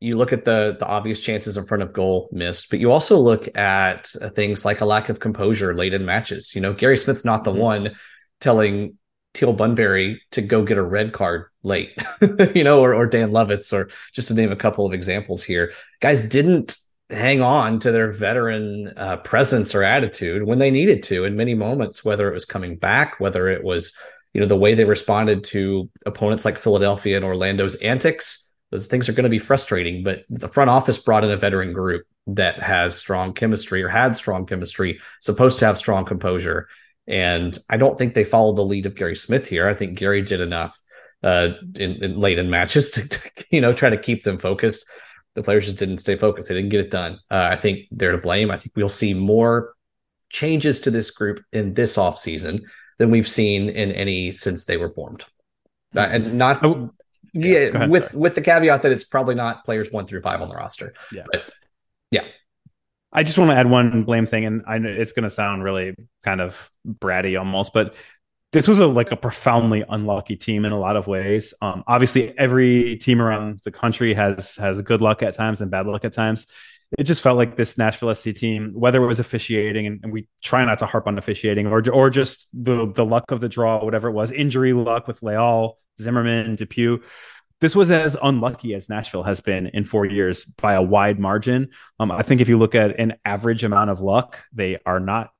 B: you look at the the obvious chances in front of goal missed, but you also look at uh, things like a lack of composure late in matches. You know, Gary Smith's not the mm-hmm. one telling Teal Bunbury to go get a red card late, you know, or, or Dan Lovitz, or just to name a couple of examples here. Guys didn't hang on to their veteran uh, presence or attitude when they needed to in many moments, whether it was coming back, whether it was, you know, the way they responded to opponents like Philadelphia and Orlando's antics. Those things are going to be frustrating, but the front office brought in a veteran group that has strong chemistry or had strong chemistry, supposed to have strong composure and I don't think they followed the lead of Gary Smith here. I think Gary did enough uh, in, in late in matches to, to, you know try to keep them focused. The players just didn't stay focused. They didn't get it done. Uh, I think they're to blame. I think we'll see more changes to this group in this off season than we've seen in any since they were formed. Uh, and not oh, yeah, ahead, with sorry. with the caveat that it's probably not players one through five on the roster.
C: Yeah.
B: But yeah,
C: I just want to add one blame thing, and I know it's going to sound really kind of bratty almost, but this was a like a profoundly unlucky team in a lot of ways. Um, obviously, every team around the country has has good luck at times and bad luck at times. It just felt like this Nashville SC team, whether it was officiating, and, and we try not to harp on officiating, or or just the the luck of the draw, whatever it was, injury luck with Leal, Zimmerman, DePuy this was as unlucky as Nashville has been in four years by a wide margin. Um, I think if you look at an average amount of luck, they are not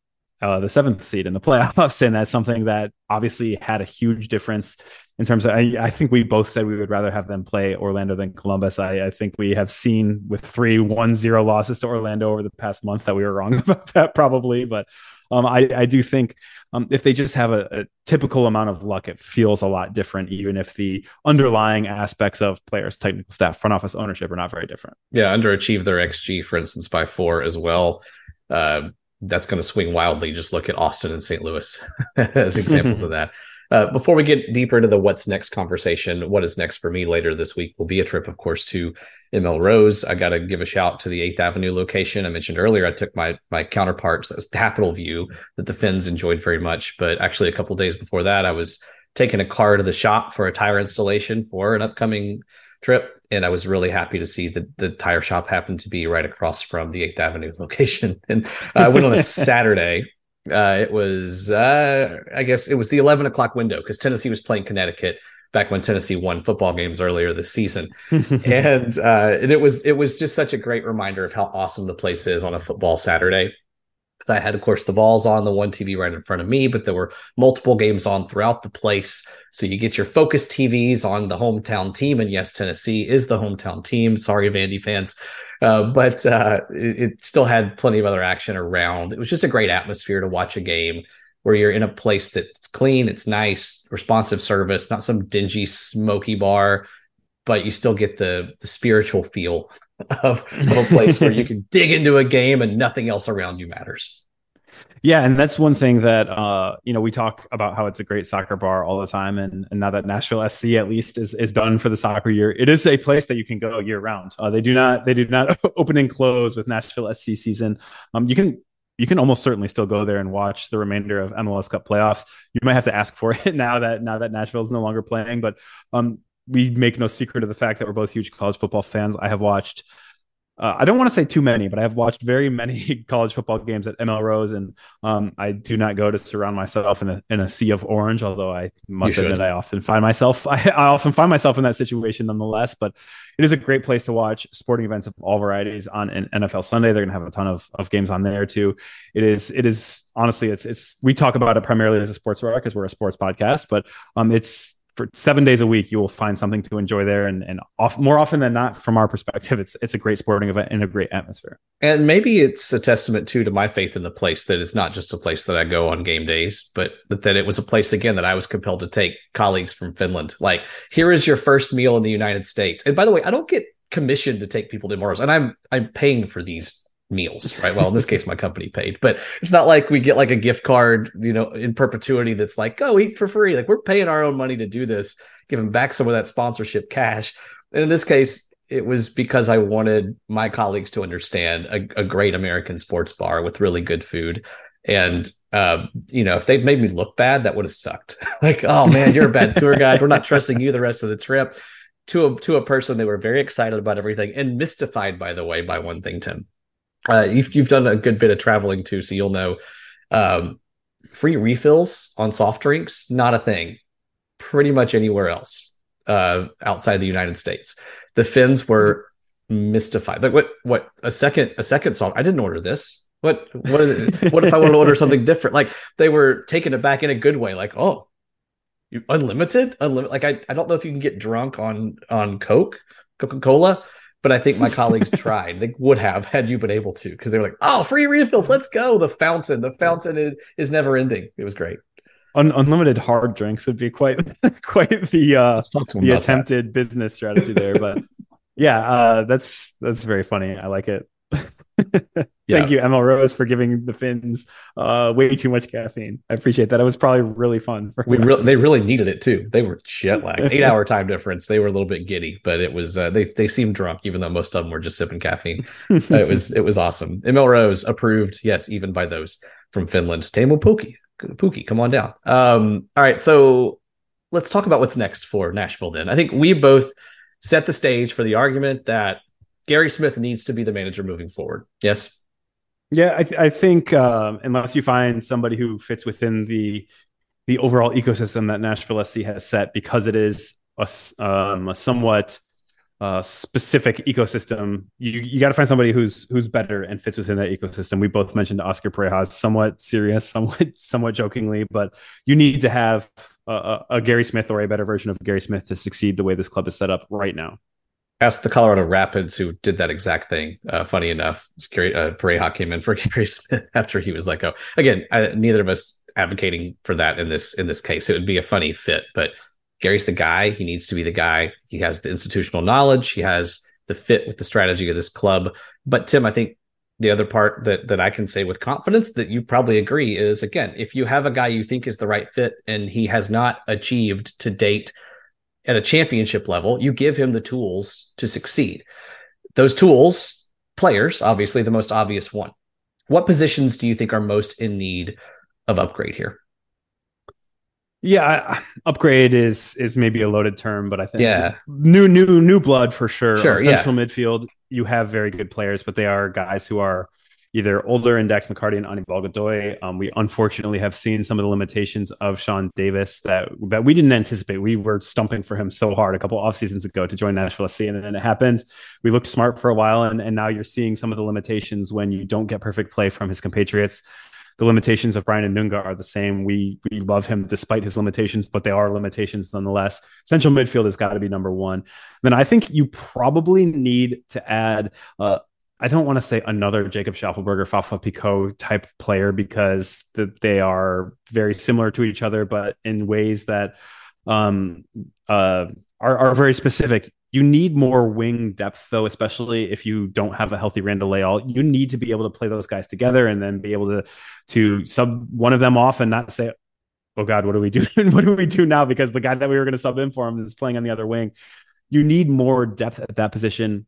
C: uh, the seventh seed in the playoffs, and that's something that obviously had a huge difference in terms of. I, I think we both said we would rather have them play Orlando than Columbus. I, I think we have seen with three one-zero losses to Orlando over the past month that we were wrong about that, probably, but um, I, I do think um, if they just have a, a, typical amount of luck, it feels a lot different, even if the underlying aspects of players, technical staff, front office ownership are not very different.
B: Yeah, underachieve their XG, for instance, by four as well. Uh, that's going to swing wildly. Just look at Austin and St. Louis as examples of that. Uh, before we get deeper into the what's next conversation, what is next for me later this week will be a trip, of course, to ML Rose. I got to give a shout to the Eighth Avenue location. I mentioned earlier, I took my my counterparts. That was Capital View that the Finns enjoyed very much. But actually, a couple days before that, I was taking a car to the shop for a tire installation for an upcoming trip. And I was really happy to see that the tire shop happened to be right across from the Eighth Avenue location. And uh, I went on a Saturday uh, it was, uh, I guess, it was the eleven o'clock window because Tennessee was playing Connecticut back when Tennessee won football games earlier this season, and, uh, and it was it was just such a great reminder of how awesome the place is on a football Saturday. Because I had, of course, the Vols on the one TV right in front of me, but there were multiple games on throughout the place. So you get your focus TVs on the hometown team, and yes, Tennessee is the hometown team. Sorry, Vandy fans. Uh, but uh, it, it, still had plenty of other action around. It was just a great atmosphere to watch a game where you're in a place that's clean, it's nice, responsive service, not some dingy, smoky bar, but you still get the the spiritual feel of, of a place where you can dig into a game and nothing else around you matters.
C: Yeah, and that's one thing that uh, you know we talk about how it's a great soccer bar all the time, and, and now that Nashville SC at least is, is done for the soccer year, it is a place that you can go year round. Uh, they do not they do not open and close with Nashville SC season. Um, you can you can almost certainly still go there and watch the remainder of MLS Cup playoffs. You might have to ask for it now that now that Nashville is no longer playing, but um, we make no secret of the fact that we're both huge college football fans. I have watched uh, I don't want to say too many, but I have watched very many college football games at ML Rose, and um, I do not go to surround myself in a in a sea of orange. Although I must admit, I often find myself I, I, often find myself in that situation nonetheless. But it is a great place to watch sporting events of all varieties on an NFL Sunday. They're going to have a ton of, of games on there too. It is it is honestly it's it's we talk about it primarily as a sports rock because we're a sports podcast, but um, it's for seven days a week, you will find something to enjoy there. And, and off, more often than not, from our perspective, it's it's a great sporting event and a great atmosphere.
B: And maybe it's a testament too to my faith in the place that it's not just a place that I go on game days, but that, it was a place again that I was compelled to take colleagues from Finland. Like, here is your first meal in the United States. And by the way, I don't get commissioned to take people to ML Rose, and I'm I'm paying for these meals, right? Well, in this case, my company paid, but it's not like we get like a gift card, you know, in perpetuity that's like, go eat for free. Like we're paying our own money to do this, giving back some of that sponsorship cash. And in this case, it was because I wanted my colleagues to understand a, a great American sports bar with really good food. And, uh, you know, if they'd made me look bad, that would have sucked. like, oh man, you're a bad tour guide. We're not trusting you the rest of the trip. To a, to a person, they were very excited about everything and mystified, by the way, by one thing, Tim uh, you've you've done a good bit of traveling too, so you'll know. Um, free refills on soft drinks not a thing. Pretty much anywhere else uh, outside the United States, the Fins were mystified. Like what? What? A second? A second soft? I didn't order this. What? What? what if I want to order something different? Like they were taking it back in a good way. Like oh, you unlimited, unlimited. Like I, I don't know if you can get drunk on on Coke, Coca Cola but I think my colleagues tried. They would have had you been able to because they were like, "Oh, free refills, let's go!" The fountain, the fountain is, is never ending. It was great.
C: Un- unlimited hard drinks would be quite quite the uh, the attempted that. business strategy there, but yeah, uh, that's that's very funny. I like it. Thank you, ML Rose, for giving the Fins uh, way too much caffeine. I appreciate that. It was probably really fun.
B: For we re- they really needed it too. They were jet lagged, eight hour time difference. They were a little bit giddy, but it was uh, they they seemed drunk, even though most of them were just sipping caffeine. it was it was awesome. ML Rose approved, yes, even by those from Finland. Teemu Pukki, Pukki, come on down. Um, all right, so let's talk about what's next for Nashville. Then I think we both set the stage for the argument that Gary Smith needs to be the manager moving forward. Yes.
C: Yeah, I, th- I think um, unless you find somebody who fits within the the overall ecosystem that Nashville SC has set, because it is a, um, a somewhat uh, specific ecosystem, you you got to find somebody who's who's better and fits within that ecosystem. We both mentioned Oscar Pareja, somewhat serious, somewhat somewhat jokingly, but you need to have a, a Gary Smith or a better version of Gary Smith to succeed the way this club is set up right now
B: asked the Colorado Rapids, who did that exact thing. Uh, funny enough, Gary uh, Pareja came in for Gary Smith after he was let go. Again, I, neither of us advocating for that in this in this case. It would be a funny fit, but Gary's the guy. He needs to be the guy. He has the institutional knowledge. He has the fit with the strategy of this club. But Tim, I think the other part that that I can say with confidence that you probably agree is again, if you have a guy you think is the right fit and he has not achieved to date at a championship level, you give him the tools to succeed. Those tools, players, obviously the most obvious one. What positions do you think are most in need of upgrade here?
C: Yeah, upgrade is is maybe a loaded term, but I think
B: yeah,
C: new new new blood for sure.
B: Sure,
C: central
B: yeah.
C: midfield, you have very good players, but they are guys who are either older in Dax McCarty and Anibal Godoy. Um, we unfortunately have seen some of the limitations of Sean Davis that that we didn't anticipate. We were stumping for him so hard a couple off seasons ago to join Nashville SC, and then it happened. We looked smart for a while, and, and now you're seeing some of the limitations when you don't get perfect play from his compatriots the limitations of Brian Anunga are the same. We we love him despite his limitations, but they are limitations nonetheless. Central midfield has got to be number one. Then I think you probably need to add. Uh, I don't want to say another Jacob Shaffelburg, Fafa Picault type player because the, they are very similar to each other, but in ways that um, uh, are, are very specific. You need more wing depth, though, especially if you don't have a healthy Randall Leal. You need to be able to play those guys together and then be able to to sub one of them off and not say, "Oh God, what do we do? what do we do now?" Because the guy that we were going to sub in for him is playing on the other wing. You need more depth at that position.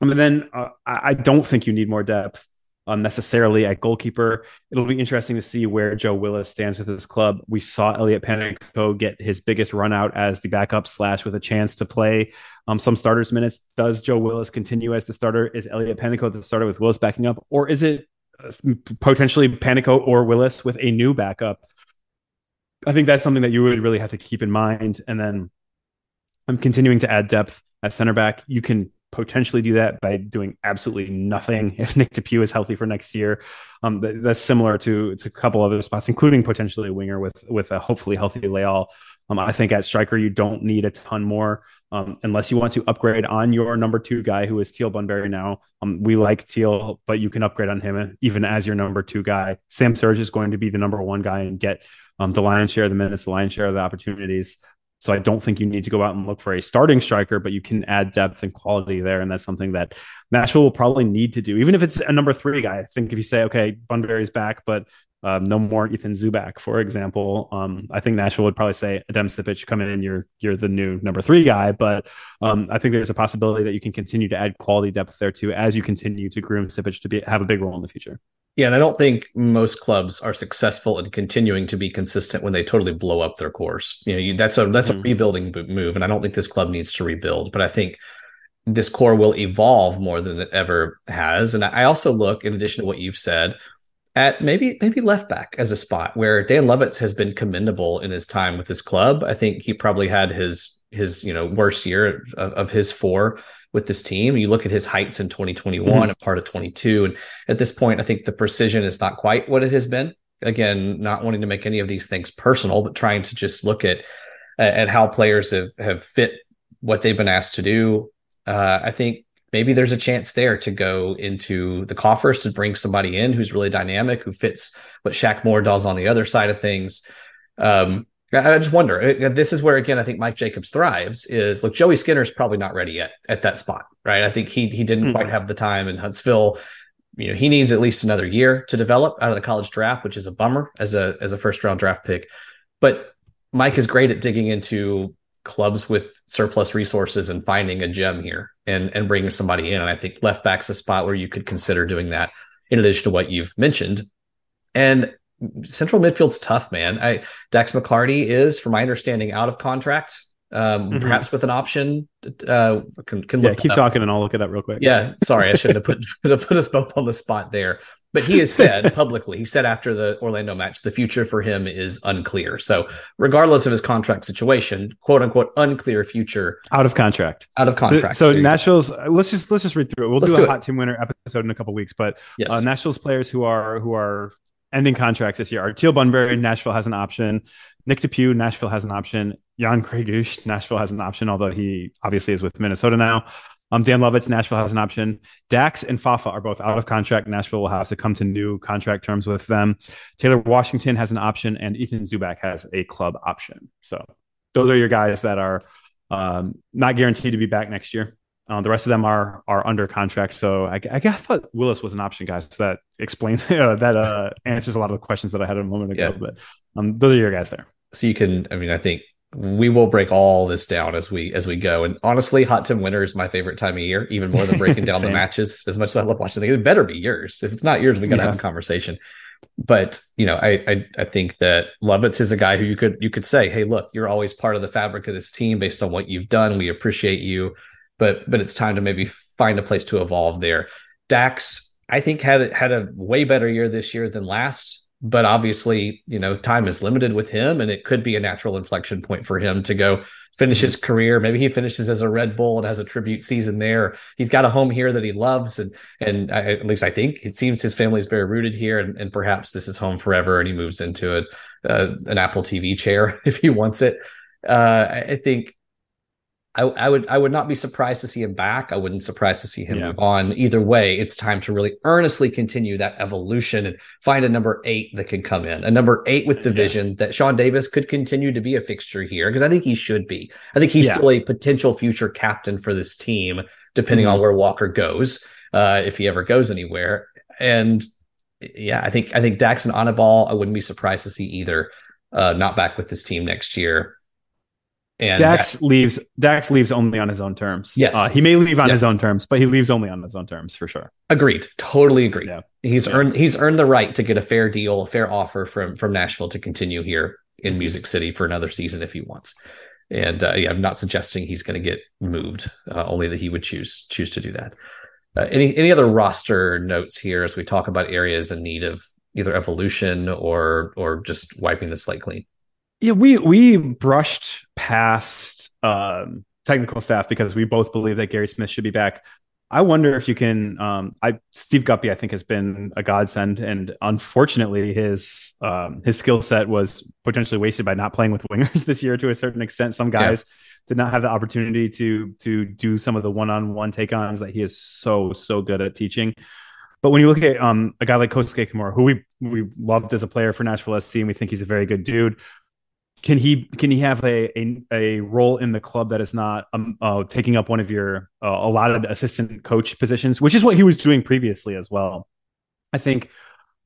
C: Mean, then uh, I, don't think you need more depth um, necessarily at goalkeeper. It'll be interesting to see where Joe Willis stands with his club. We saw Elliot Panicco get his biggest run out as the backup slash with a chance to play um, some starters minutes. Does Joe Willis continue as the starter? Is Elliot Panicco the starter with Willis backing up, or is it uh, potentially Panicco or Willis with a new backup? I think that's something that you would really have to keep in mind. And then I'm continuing to add depth at center back. You can potentially do that by doing absolutely nothing if Nick DePuy is healthy for next year. Um, that's similar to, to a couple other spots, including potentially a winger with with a hopefully healthy Leal. Um, I think at striker you don't need a ton more um, unless you want to upgrade on your number two guy who is Teal Bunbury now. Um, we like Teal, but you can upgrade on him even as your number two guy. Sam Surridge is going to be the number one guy and get um, the lion's share of the minutes, the lion's share of the opportunities. So I don't think you need to go out and look for a starting striker, but you can add depth and quality there. And that's something that Nashville will probably need to do, even if it's a number three guy. I think if you say, okay, Bunbury's back, but um, no more Ethan Zubak, for example. Um, I think Nashville would probably say Adem Sipic, come in, you're you're the new number three guy. But um, I think there's a possibility that you can continue to add quality depth there too as you continue to groom Sipic to be have a big role in the future.
B: Yeah, and I don't think most clubs are successful in continuing to be consistent when they totally blow up their course. You know, you, that's a that's mm-hmm. a rebuilding move, and I don't think this club needs to rebuild. But I think this core will evolve more than it ever has. And I also look, in addition to what you've said, at maybe maybe left back as a spot where Dan Lovitz has been commendable in his time with this club. I think he probably had his his you know worst year of, of his four with this team. You look at his heights in 2021 mm-hmm. and part of 22. And at this point, I think the precision is not quite what it has been. Again, not wanting to make any of these things personal, but trying to just look at at how players have have fit what they've been asked to do. Uh, I think maybe there's a chance there to go into the coffers to bring somebody in who's really dynamic, who fits what Shaq Moore does on the other side of things. Um, I just wonder. This is where again I think Mike Jacobs thrives. Is look, Joey Skinner's probably not ready yet at that spot, right? I think he he didn't mm-hmm. quite have the time in Huntsville. You know, he needs at least another year to develop out of the college draft, which is a bummer as a as a first round draft pick. But Mike is great at digging into clubs with surplus resources and finding a gem here and and bringing somebody in. And I think left back's a spot where you could consider doing that. In addition to what you've mentioned, and central midfield's tough, man. I Dax McCarty is, from my understanding, out of contract. Um, mm-hmm. perhaps with an option. Uh, can, can
C: yeah, keep talking and I'll look it up real quick.
B: Yeah, sorry, I shouldn't have put put us both on the spot there. But he has said publicly, he said after the Orlando match, the future for him is unclear. So, regardless of his contract situation, quote unquote, unclear future,
C: out of contract,
B: out of contract.
C: So, Nashville's. Let's just let's just read through it. We'll let's do a hot team winner episode in a couple weeks. But yes. uh, Nashville's players who are who are ending contracts this year are Teal Bunbury, Nashville has an option. Nick DePuy, Nashville has an option. Jan Gregus, Nashville has an option, although he obviously is with Minnesota now. Um, Dan Lovitz, Nashville has an option. Dax and Fafa are both out of contract. Nashville will have to come to new contract terms with them. Taylor Washington has an option, and Ethan Zubak has a club option. So those are your guys that are um, not guaranteed to be back next year. Uh, the rest of them are are under contract. So I, I, I thought Willis was an option, guys. So that explains uh, that uh, answers a lot of the questions that I had a moment ago. Yeah. But um, those are your guys there.
B: So you can, I mean, I think we will break all this down as we as we go. And honestly, Hot Tim Winter is my favorite time of year, even more than breaking down the matches. As much as I love watching it, it better be yours. If it's not yours, we gotta yeah. have a conversation. But you know, I, I I think that Lovitz is a guy who you could you could say, hey, look, you're always part of the fabric of this team based on what you've done. We appreciate you but but it's time to maybe find a place to evolve there. Dax, I think had had a way better year this year than last, but obviously, you know, time is limited with him, and it could be a natural inflection point for him to go finish his career. Maybe he finishes as a Red Bull and has a tribute season there. He's got a home here that he loves, and and I, at least I think it seems his family is very rooted here, and, and perhaps this is home forever, and he moves into a, uh, an Apple TV chair if he wants it. Uh, I think I, I, would I would not be surprised to see him back. I wouldn't be surprised to see him yeah. move on. Either way, it's time to really earnestly continue that evolution and find a number eight that can come in. A number eight with the yeah. vision that Sean Davis could continue to be a fixture here because I think he should be. I think he's yeah. still a potential future captain for this team, depending mm-hmm. on where Walker goes, uh, if he ever goes anywhere. And yeah, I think I think Dax and Anibal, I wouldn't be surprised to see either uh, not back with this team next year.
C: And Dax that, leaves. Dax leaves only on his own terms.
B: Yes,
C: uh, he may leave on his own terms, but he leaves only on his own terms for sure.
B: Agreed. Totally agreed. Yeah. He's yeah. earned. He's earned the right to get a fair deal, a fair offer from from Nashville to continue here in. Music City for another season if he wants. And uh, yeah, I'm not suggesting he's going to get moved. Uh, only that he would choose choose to do that. Uh, any any other roster notes here as we talk about areas in need of either evolution or or just wiping the slate clean?
C: Yeah, we we brushed past um, technical staff because we both believe that Gary Smith should be back. I wonder if you can. Um, I Steve Guppy, I think, has been a godsend, and unfortunately, his um, his skill set was potentially wasted by not playing with wingers this year to a certain extent. Some guys yeah. did not have the opportunity to to do some of the one on one take ons that he is so so good at teaching. But when you look at um, a guy like Kosuke Kimura, who we we loved as a player for Nashville SC, and we think he's a very good dude, can he can he have a a, a role in the club that is not um, uh, taking up one of your uh, allotted assistant coach positions, which is what he was doing previously as well. I think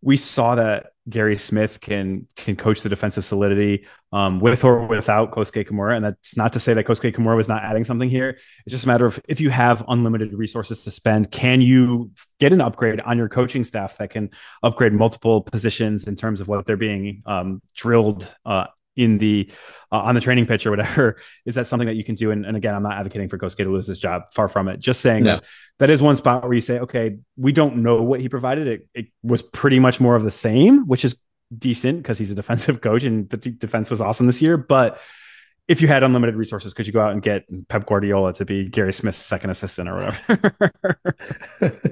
C: we saw that Gary Smith can can coach the defensive solidity um, with or without Kosuke Kimura, and that's not to say that Kosuke Kimura was not adding something here. It's just a matter of if you have unlimited resources to spend, can you get an upgrade on your coaching staff that can upgrade multiple positions in terms of what they're being um, drilled uh, in the uh, on the training pitch or whatever is that something that you can do? And, and again i'm not advocating for Kosuke to lose his job. Far from it. Just saying no. that that is one spot where you say okay we don't know what he provided. It, it was pretty much more of the same which is decent because he's a defensive coach and the defense was awesome this year. But if you had unlimited resources, could you go out and get Pep Guardiola to be Gary Smith's second assistant or whatever?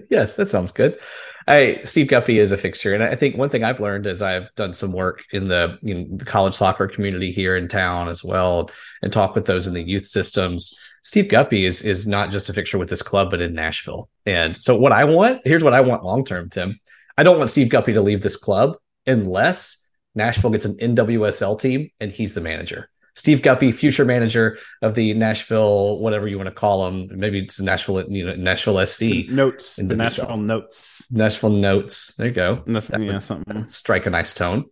B: yes, that sounds good. I Steve Guppy is a fixture, and I think one thing I've learned as I've done some work in the, you know, the college soccer community here in town as well, and talk with those in the youth systems. Steve Guppy is is not just a fixture with this club, but in Nashville. And so, what I want here's what I want long term, Tim. I don't want Steve Guppy to leave this club unless Nashville gets an NWSL team and he's the manager. Steve Guppy, future manager of the Nashville, whatever you want to call them. Maybe it's Nashville, you know, Nashville SC.
C: The notes, the Nashville notes.
B: Nashville notes. There you go.
C: Nothing, yeah, something.
B: Strike a nice tone,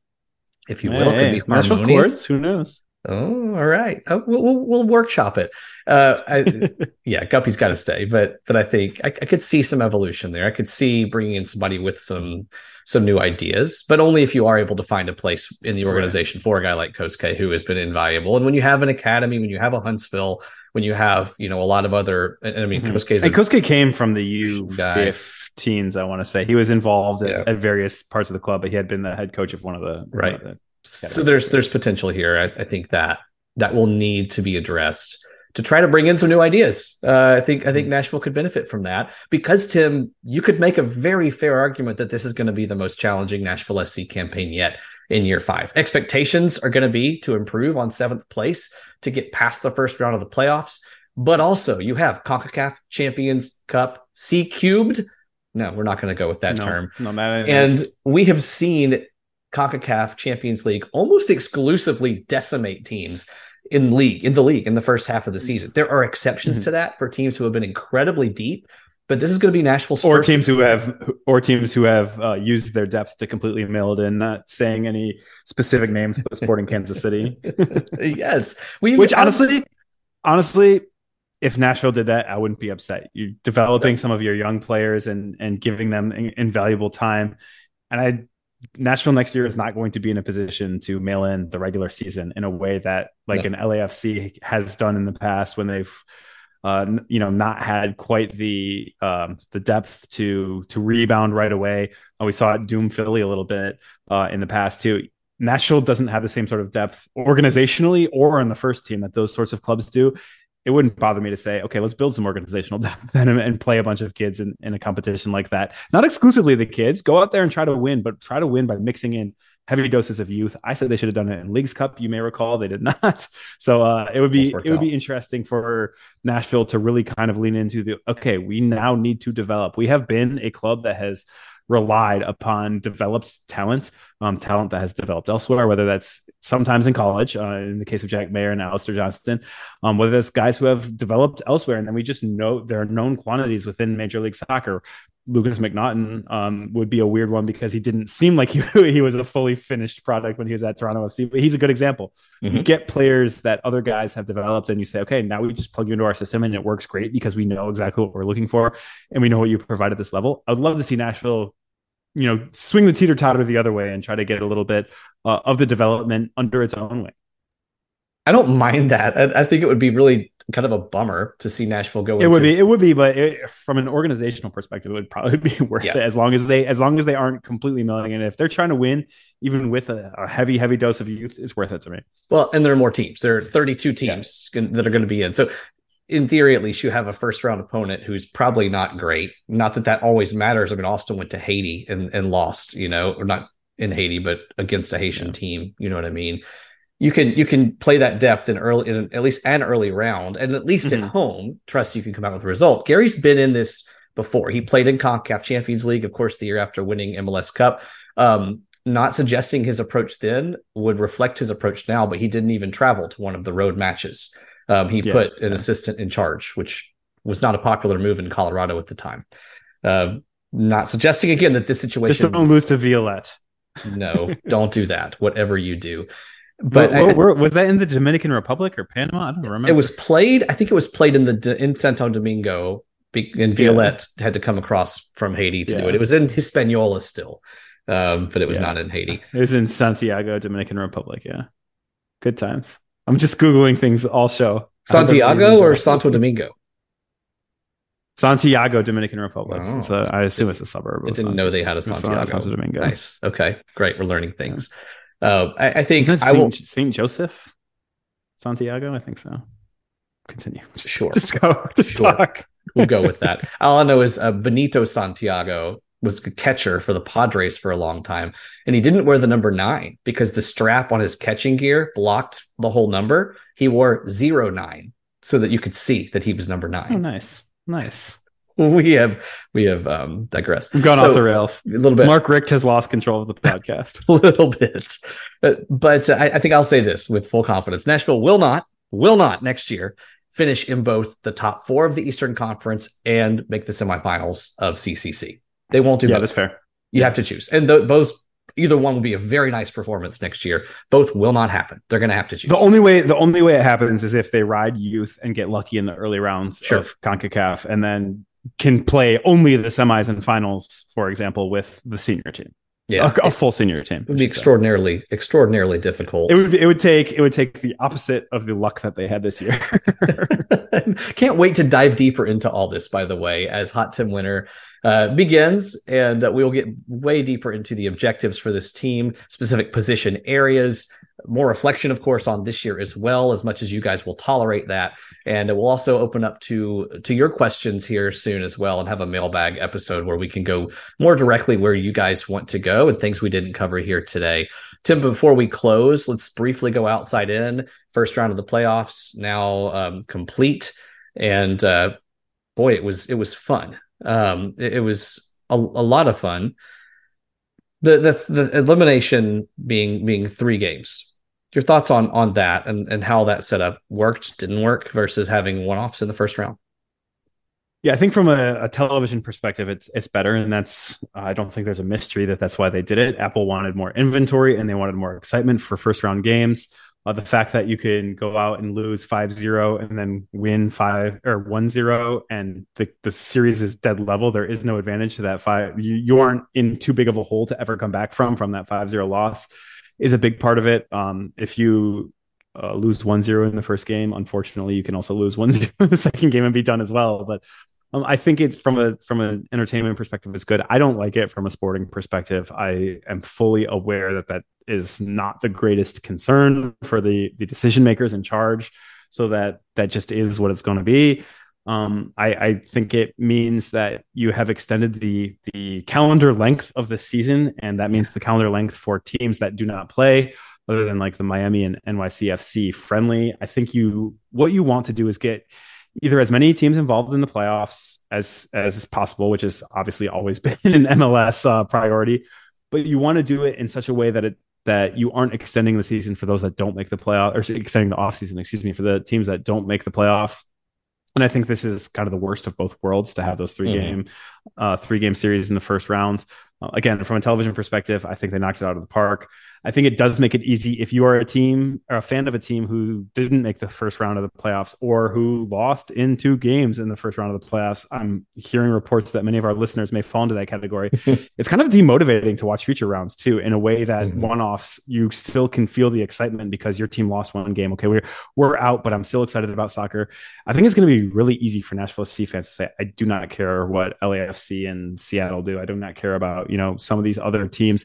B: if you will.
C: Hey, be Nashville chords. Who knows?
B: Oh, all right. Oh, we'll, we'll, we'll, workshop it. Uh, I, yeah, Guppy's got to stay, but but I think I, I, could see some evolution there. I could see bringing in somebody with some some new ideas, but only if you are able to find a place in the organization right. for a guy like Kosuke who has been invaluable. And when you have an academy, when you have a Huntsville, when you have you know a lot of other, I mean, mm-hmm. Kosuke's
C: and Kosuke came from the U fifteens. I want to say he was involved yeah. at, at, various parts of the club, but he had been the head coach of one of the
B: right.
C: Of the
B: so there's there's potential here. I, I think that that will need to be addressed to try to bring in some new ideas. Uh, I think I think hmm. Nashville could benefit from that because Tim, you could make a very fair argument that this is going to be the most challenging Nashville SC campaign yet in year five. Expectations are going to be to improve on seventh place to get past the first round of the playoffs, but also you have Concacaf Champions Cup C cubed. No, we're not going to go with that
C: no,
B: term.
C: No matter.
B: And we have seen CONCACAF Champions League almost exclusively decimate teams in league in the league in the first half of the
C: Mm-hmm.
B: season. There are exceptions to that for teams who have been incredibly deep, but this is going to be Nashville's
C: or teams who have or teams who have uh, used their depth to completely mail it in not saying any specific names but sporting kansas city.
B: Yes, we
C: which honestly honestly if nashville did that i wouldn't be upset. You're developing some of your young players and and giving them in- invaluable time. And i nashville next year is not going to be in a position to mail in the regular season in a way that like
B: No.
C: an lafc has done in the past when they've uh, you know, not had quite the um, the depth to to rebound right away. Uh, we saw it doom Philly a little bit uh, in the past too. Nashville doesn't have the same sort of depth organizationally or on the first team that those sorts of clubs do. It wouldn't bother me to say, okay, let's build some organizational depth and, and play a bunch of kids in, in a competition like that. Not exclusively the kids. Go out there and try to win, but try to win by mixing in heavy doses of youth. I said they should have done it in Leagues Cup. You may recall they did not. So uh, it would be it would
B: out.
C: be interesting for Nashville to really kind of lean into the okay. We now need to develop. We have been a club that has relied upon developed talent, um, talent that has developed elsewhere, whether that's sometimes in college, uh, in the case of Jack Maher and Alistair Johnston, um, whether that's guys who have developed elsewhere. And then we just know there are known quantities within Major League Soccer. Lukas MacNaughton um, would be a weird one because he didn't seem like he, he was a fully finished product when he was at Toronto FC, but he's a good example. You
B: Mhm.
C: get players that other guys have developed, and you say, okay, now we just plug you into our system and it works great because we know exactly what we're looking for and we know what you provide at this level. I'd love to see Nashville, you know, swing the teeter totter the other way and try to get a little bit uh, of the development under its own way.
B: I don't mind that. I, I think it would be really kind of a bummer to see Nashville go.
C: It
B: into,
C: would be, it would be, but it, from an organizational perspective, it would probably be worth
B: Yeah.
C: it as long as they, as long as they aren't completely milling it. If they're trying to win, even with a, a heavy, heavy dose of youth, it's worth it to me.
B: well, and there are more teams. There are 32 teams gon- that are going to be in. So, in theory, at least you have a first round opponent who's probably not great. Not that that always matters. I mean, Austin went to Haiti and, and lost. You know, or not in Haiti, but against a Haitian
C: Yeah.
B: team. You know what I mean? You can you can play that depth in early in at least an early round, and at least
C: Mhm.
B: at home, trust you can come out with a result. Gary's been in this before. He played in CONCACAF Champions League, of course, the year after winning MLS Cup. Um, not suggesting his approach then would reflect his approach now, but he didn't even travel to one of the road matches. Um, he
C: Yeah,
B: put an
C: yeah.
B: assistant in charge, which was not a popular move in Colorado at the time. Um not suggesting again that this situation.
C: Just don't lose to Violette.
B: no, don't do that. Whatever you do,
C: But
B: but I-
C: was that in the Dominican Republic or Panama? I don't remember.
B: it was played. I think it was played in the in Santo Domingo. And
C: Yeah.
B: Violette had to come across from Haiti to do it. It was in Hispaniola still, um, but it was
C: Yeah.
B: not in Haiti.
C: It was in Santiago, Dominican Republic. Yeah, good times. I'm just googling things all show.
B: Santiago or. Santo Domingo?
C: Santiago, Dominican Republic.
B: Oh.
C: So I assume it's a suburb.
B: I didn't know they had a Santiago.
C: Santo Domingo.
B: Nice. Okay, great. We're learning things. Uh, I, I think
C: it
B: I will.
C: Saint, Saint Joseph, Santiago? I think so. Continue. Just,
B: Sure.
C: Just go. Just
B: Sure.
C: talk.
B: We'll go with that. All I know is uh, Benito Santiago was a catcher for the Padres for a long time, and he didn't wear the number nine because the strap on his catching gear blocked the whole number. He wore zero nine so that you could see that he was number
C: Oh,
B: nine.
C: nice, nice.
B: We have we have um digressed.
C: I'm going
B: So,
C: off the rails.
B: a little bit.
C: Mark Richt has lost control of the podcast.
B: a little bit. Uh, But I, I think I'll say this with full confidence: Nashville will not, will not next year finish in both the top four of the Eastern Conference and make the semifinals of CCC. They won't do
C: yeah,
B: both.
C: that's fair.
B: You have to choose, and th- those either one will be a very nice performance next year. Both will not happen. They're going to have to choose.
C: The only way the only way it happens is if they ride youth and get lucky in the early rounds
B: Sure.
C: of CONCACAF and then can play only the semis and finals, for example, with the senior team.
B: yeah,
C: A, a full senior team.
B: it would be extraordinarily, extraordinarily difficult.
C: It would it would take it would take the opposite of the luck that they had this year.
B: Can't wait to dive deeper into all this, by the way, as Hot Tim Winter uh, begins. And uh, we will get way deeper into the objectives for this team, specific position areas, more reflection, of course, on this year as well, as much as you guys will tolerate that. And we'll also open up to to your questions here soon as well and have a mailbag episode where we can go more directly where you guys want to go and things we didn't cover here today. Tim, before we close, let's briefly go outside in. First round of the playoffs now um, complete, and uh, boy, it was it was fun. Um, it, it was a, a lot of fun. The, the the elimination being being three games your thoughts on on that and and how that setup worked, didn't work versus having one offs in the first round.
C: Yeah, I think from a, a, television perspective, it's it's better, and that's I don't think there's a mystery that that's why they did it. Apple wanted more inventory and they wanted more excitement for first round games. Uh, the fact that you can go out and lose 5-0 and then win 5 or 1-0 and the, the series is dead level there is no advantage to that five you, you aren't in too big of a hole to ever come back from from that 5-0 loss is a big part of it um, if you uh, lose 1-0 in the first game unfortunately you can also lose 1-0 in the second game and be done as well but um, I think it's from a from an entertainment perspective, it's good. I don't like it from a sporting perspective. I am fully aware that that is not the greatest concern for the the decision makers in charge. So that that just is what it's going to be. Um, I, I think it means that you have extended the the calendar length of the season, and that means the calendar length for teams that do not play other than like the Miami and NYCFC friendly. I think you what you want to do is get either as many teams involved in the playoffs as as possible, which has obviously always been an MLS uh, priority. But you want to do it in such a way that it that you aren't extending the season for those that don't make the playoff or extending the off season, excuse me, for the teams that don't make the playoffs. And I think this is kind of the worst of both worlds to have those 3 mm-hmm. game, uh, three game series in the first round. Uh, again, from a television perspective, I think they knocked it out of the park. I think it does make it easy if you are a team or a fan of a team who didn't make the first round of the playoffs or who lost in two games in the first round of the playoffs. I'm hearing reports that many of our listeners may fall into that category. it's kind of demotivating to watch future rounds too, in a way that mm-hmm. one-offs you still can feel the excitement because your team lost one game. Okay, we're we're out, but I'm still excited about soccer. I think it's going to be really easy for Nashville C fans to say, I do not care what LAFC and Seattle do. I do not care about you know some of these other teams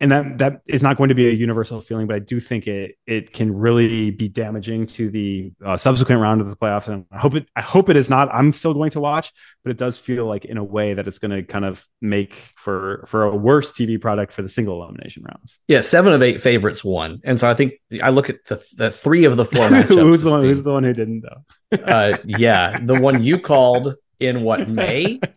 C: and that that is not going to be a universal feeling, but I do think it it can really be damaging to the uh, subsequent round of the playoffs. And I hope it I hope it is not. I'm still going to watch, but it does feel like in a way that it's going to kind of make for for a worse TV product for the single elimination rounds.
B: Yeah, seven of eight favorites won, and so I think I look at the, the three of the four matchups.
C: who's the one? Who's the one who didn't though?
B: uh, yeah, the one you called in what May.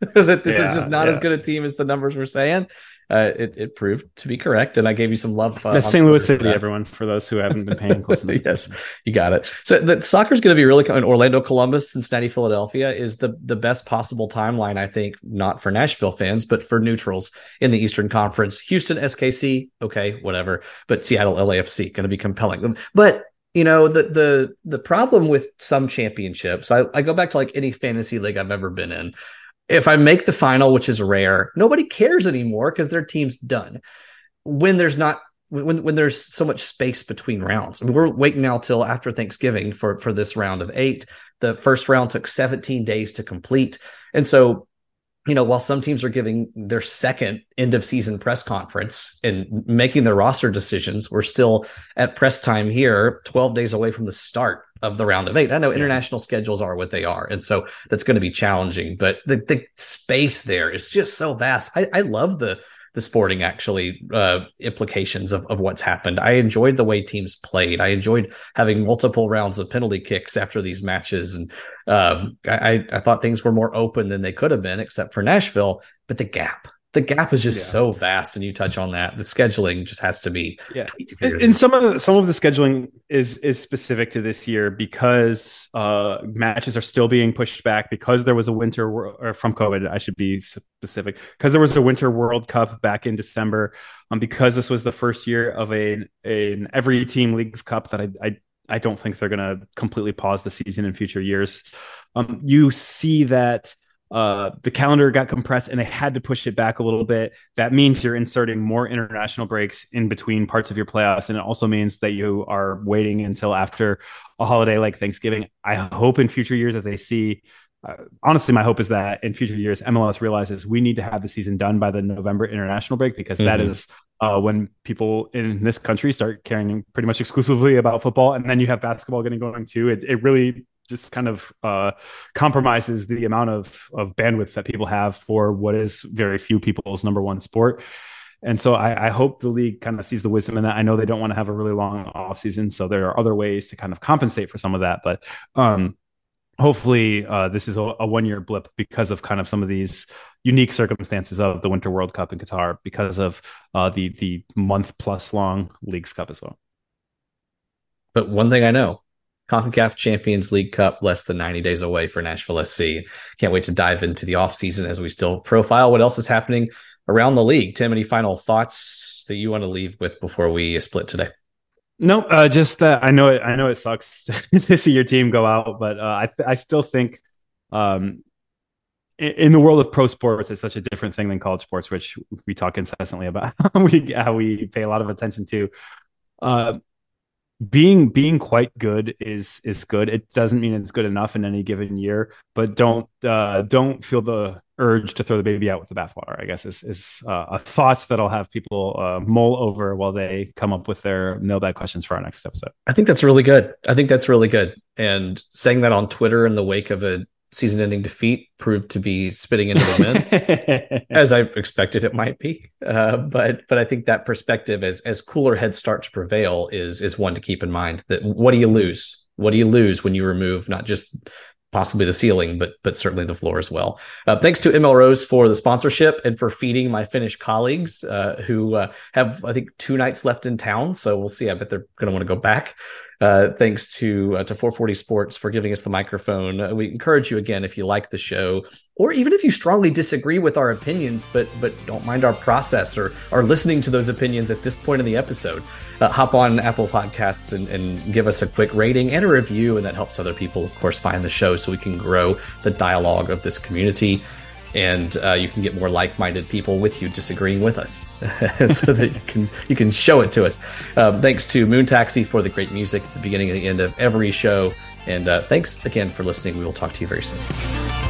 B: that this yeah, is just not yeah. as good a team as the numbers were saying uh, it, it proved to be correct. And I gave you some love.
C: Uh, St. Louis City, everyone, for those who haven't been paying close attention.
B: yes, you got it. So the soccer is going to be really in Orlando, Columbus, Cincinnati, Philadelphia is the, the best possible timeline, I think, not for Nashville fans, but for neutrals in the Eastern Conference. Houston, SKC, okay, whatever. But Seattle, LAFC, going to be compelling. But you know the the the problem with some championships I, I go back to like any fantasy league i've ever been in if I make the final, which is rare, nobody cares anymore because their team's done. When there's not when when there's so much space between rounds. I mean, we're waiting now till after Thanksgiving for for this round of eight. The first round took 17 days to complete, and so you know, while some teams are giving their second end of season press conference and making their roster decisions, we're still at press time here, 12 days away from the start of the round of eight. I know yeah. international schedules are what they are. And so that's going to be challenging, but the, the space there is just so vast. I, I love the the sporting actually uh, implications of, of what's happened. I enjoyed the way teams played. I enjoyed having multiple rounds of penalty kicks after these matches, and um, I, I thought things were more open than they could have been, except for Nashville. But the gap, the gap is just yeah. so vast and you touch on that the scheduling just has to be
C: yeah and some of the, some of the scheduling is is specific to this year because uh matches are still being pushed back because there was a winter or from covid i should be specific because there was a winter world cup back in december um because this was the first year of a an every team leagues cup that i, I I don't think they're going to completely pause the season in future years. Um, you see that uh, the calendar got compressed and they had to push it back a little bit. That means you're inserting more international breaks in between parts of your playoffs. And it also means that you are waiting until after a holiday like Thanksgiving. I hope in future years that they see. Uh, honestly, my hope is that in future years, MLS realizes we need to have the season done by the November international break because mm-hmm. that is uh, when people in this country start caring pretty much exclusively about football. And then you have basketball getting going too. It, it really just kind of uh, compromises the amount of of bandwidth that people have for what is very few people's number one sport. And so I, I, hope the league kind of sees the wisdom in that. I know they don't want to have a really long off season, so there are other ways to kind of compensate for some of that. But um, hopefully, uh, this is a, a one year blip because of kind of some of these unique circumstances of the Winter World Cup in Qatar, because of uh, the the month plus long Leagues Cup as well.
B: But one thing I know CONCACAF Champions League Cup less than 90 days away for Nashville SC. Can't wait to dive into the offseason as we still profile what else is happening around the league. Tim, any final thoughts that you want to leave with before we split today?
C: No, uh, just that I know it. I know it sucks to see your team go out, but uh, I th- I still think, um, in, the world of pro sports, it's such a different thing than college sports, which we talk incessantly about. we how we pay a lot of attention to. Uh, being being quite good is is good. It doesn't mean it's good enough in any given year, but don't uh, don't feel the urge to throw the baby out with the bathwater. I guess is is uh, a thought that I'll have people uh, mull over while they come up with their mailbag questions for our next episode.
B: I think that's really good. I think that's really good. And saying that on Twitter in the wake of a season-ending defeat proved to be spitting into the wind, as I expected it might be. Uh, but but I think that perspective, as as cooler heads start to prevail, is is one to keep in mind. That what do you lose? What do you lose when you remove not just possibly the ceiling, but but certainly the floor as well. Uh, thanks to ML Rose for the sponsorship and for feeding my Finnish colleagues uh, who uh, have I think two nights left in town. So we'll see. I bet they're going to want to go back. Uh, thanks to uh, to 440 Sports for giving us the microphone. Uh, we encourage you again if you like the show, or even if you strongly disagree with our opinions, but but don't mind our process or are listening to those opinions at this point in the episode. Uh, hop on Apple Podcasts and, and give us a quick rating and a review, and that helps other people, of course, find the show so we can grow the dialogue of this community and uh, you can get more like-minded people with you disagreeing with us. So that you can you can show it to us. Um, thanks to moon taxi for the great music at the beginning and the end of every show. And uh, thanks again for listening. We will talk to you very soon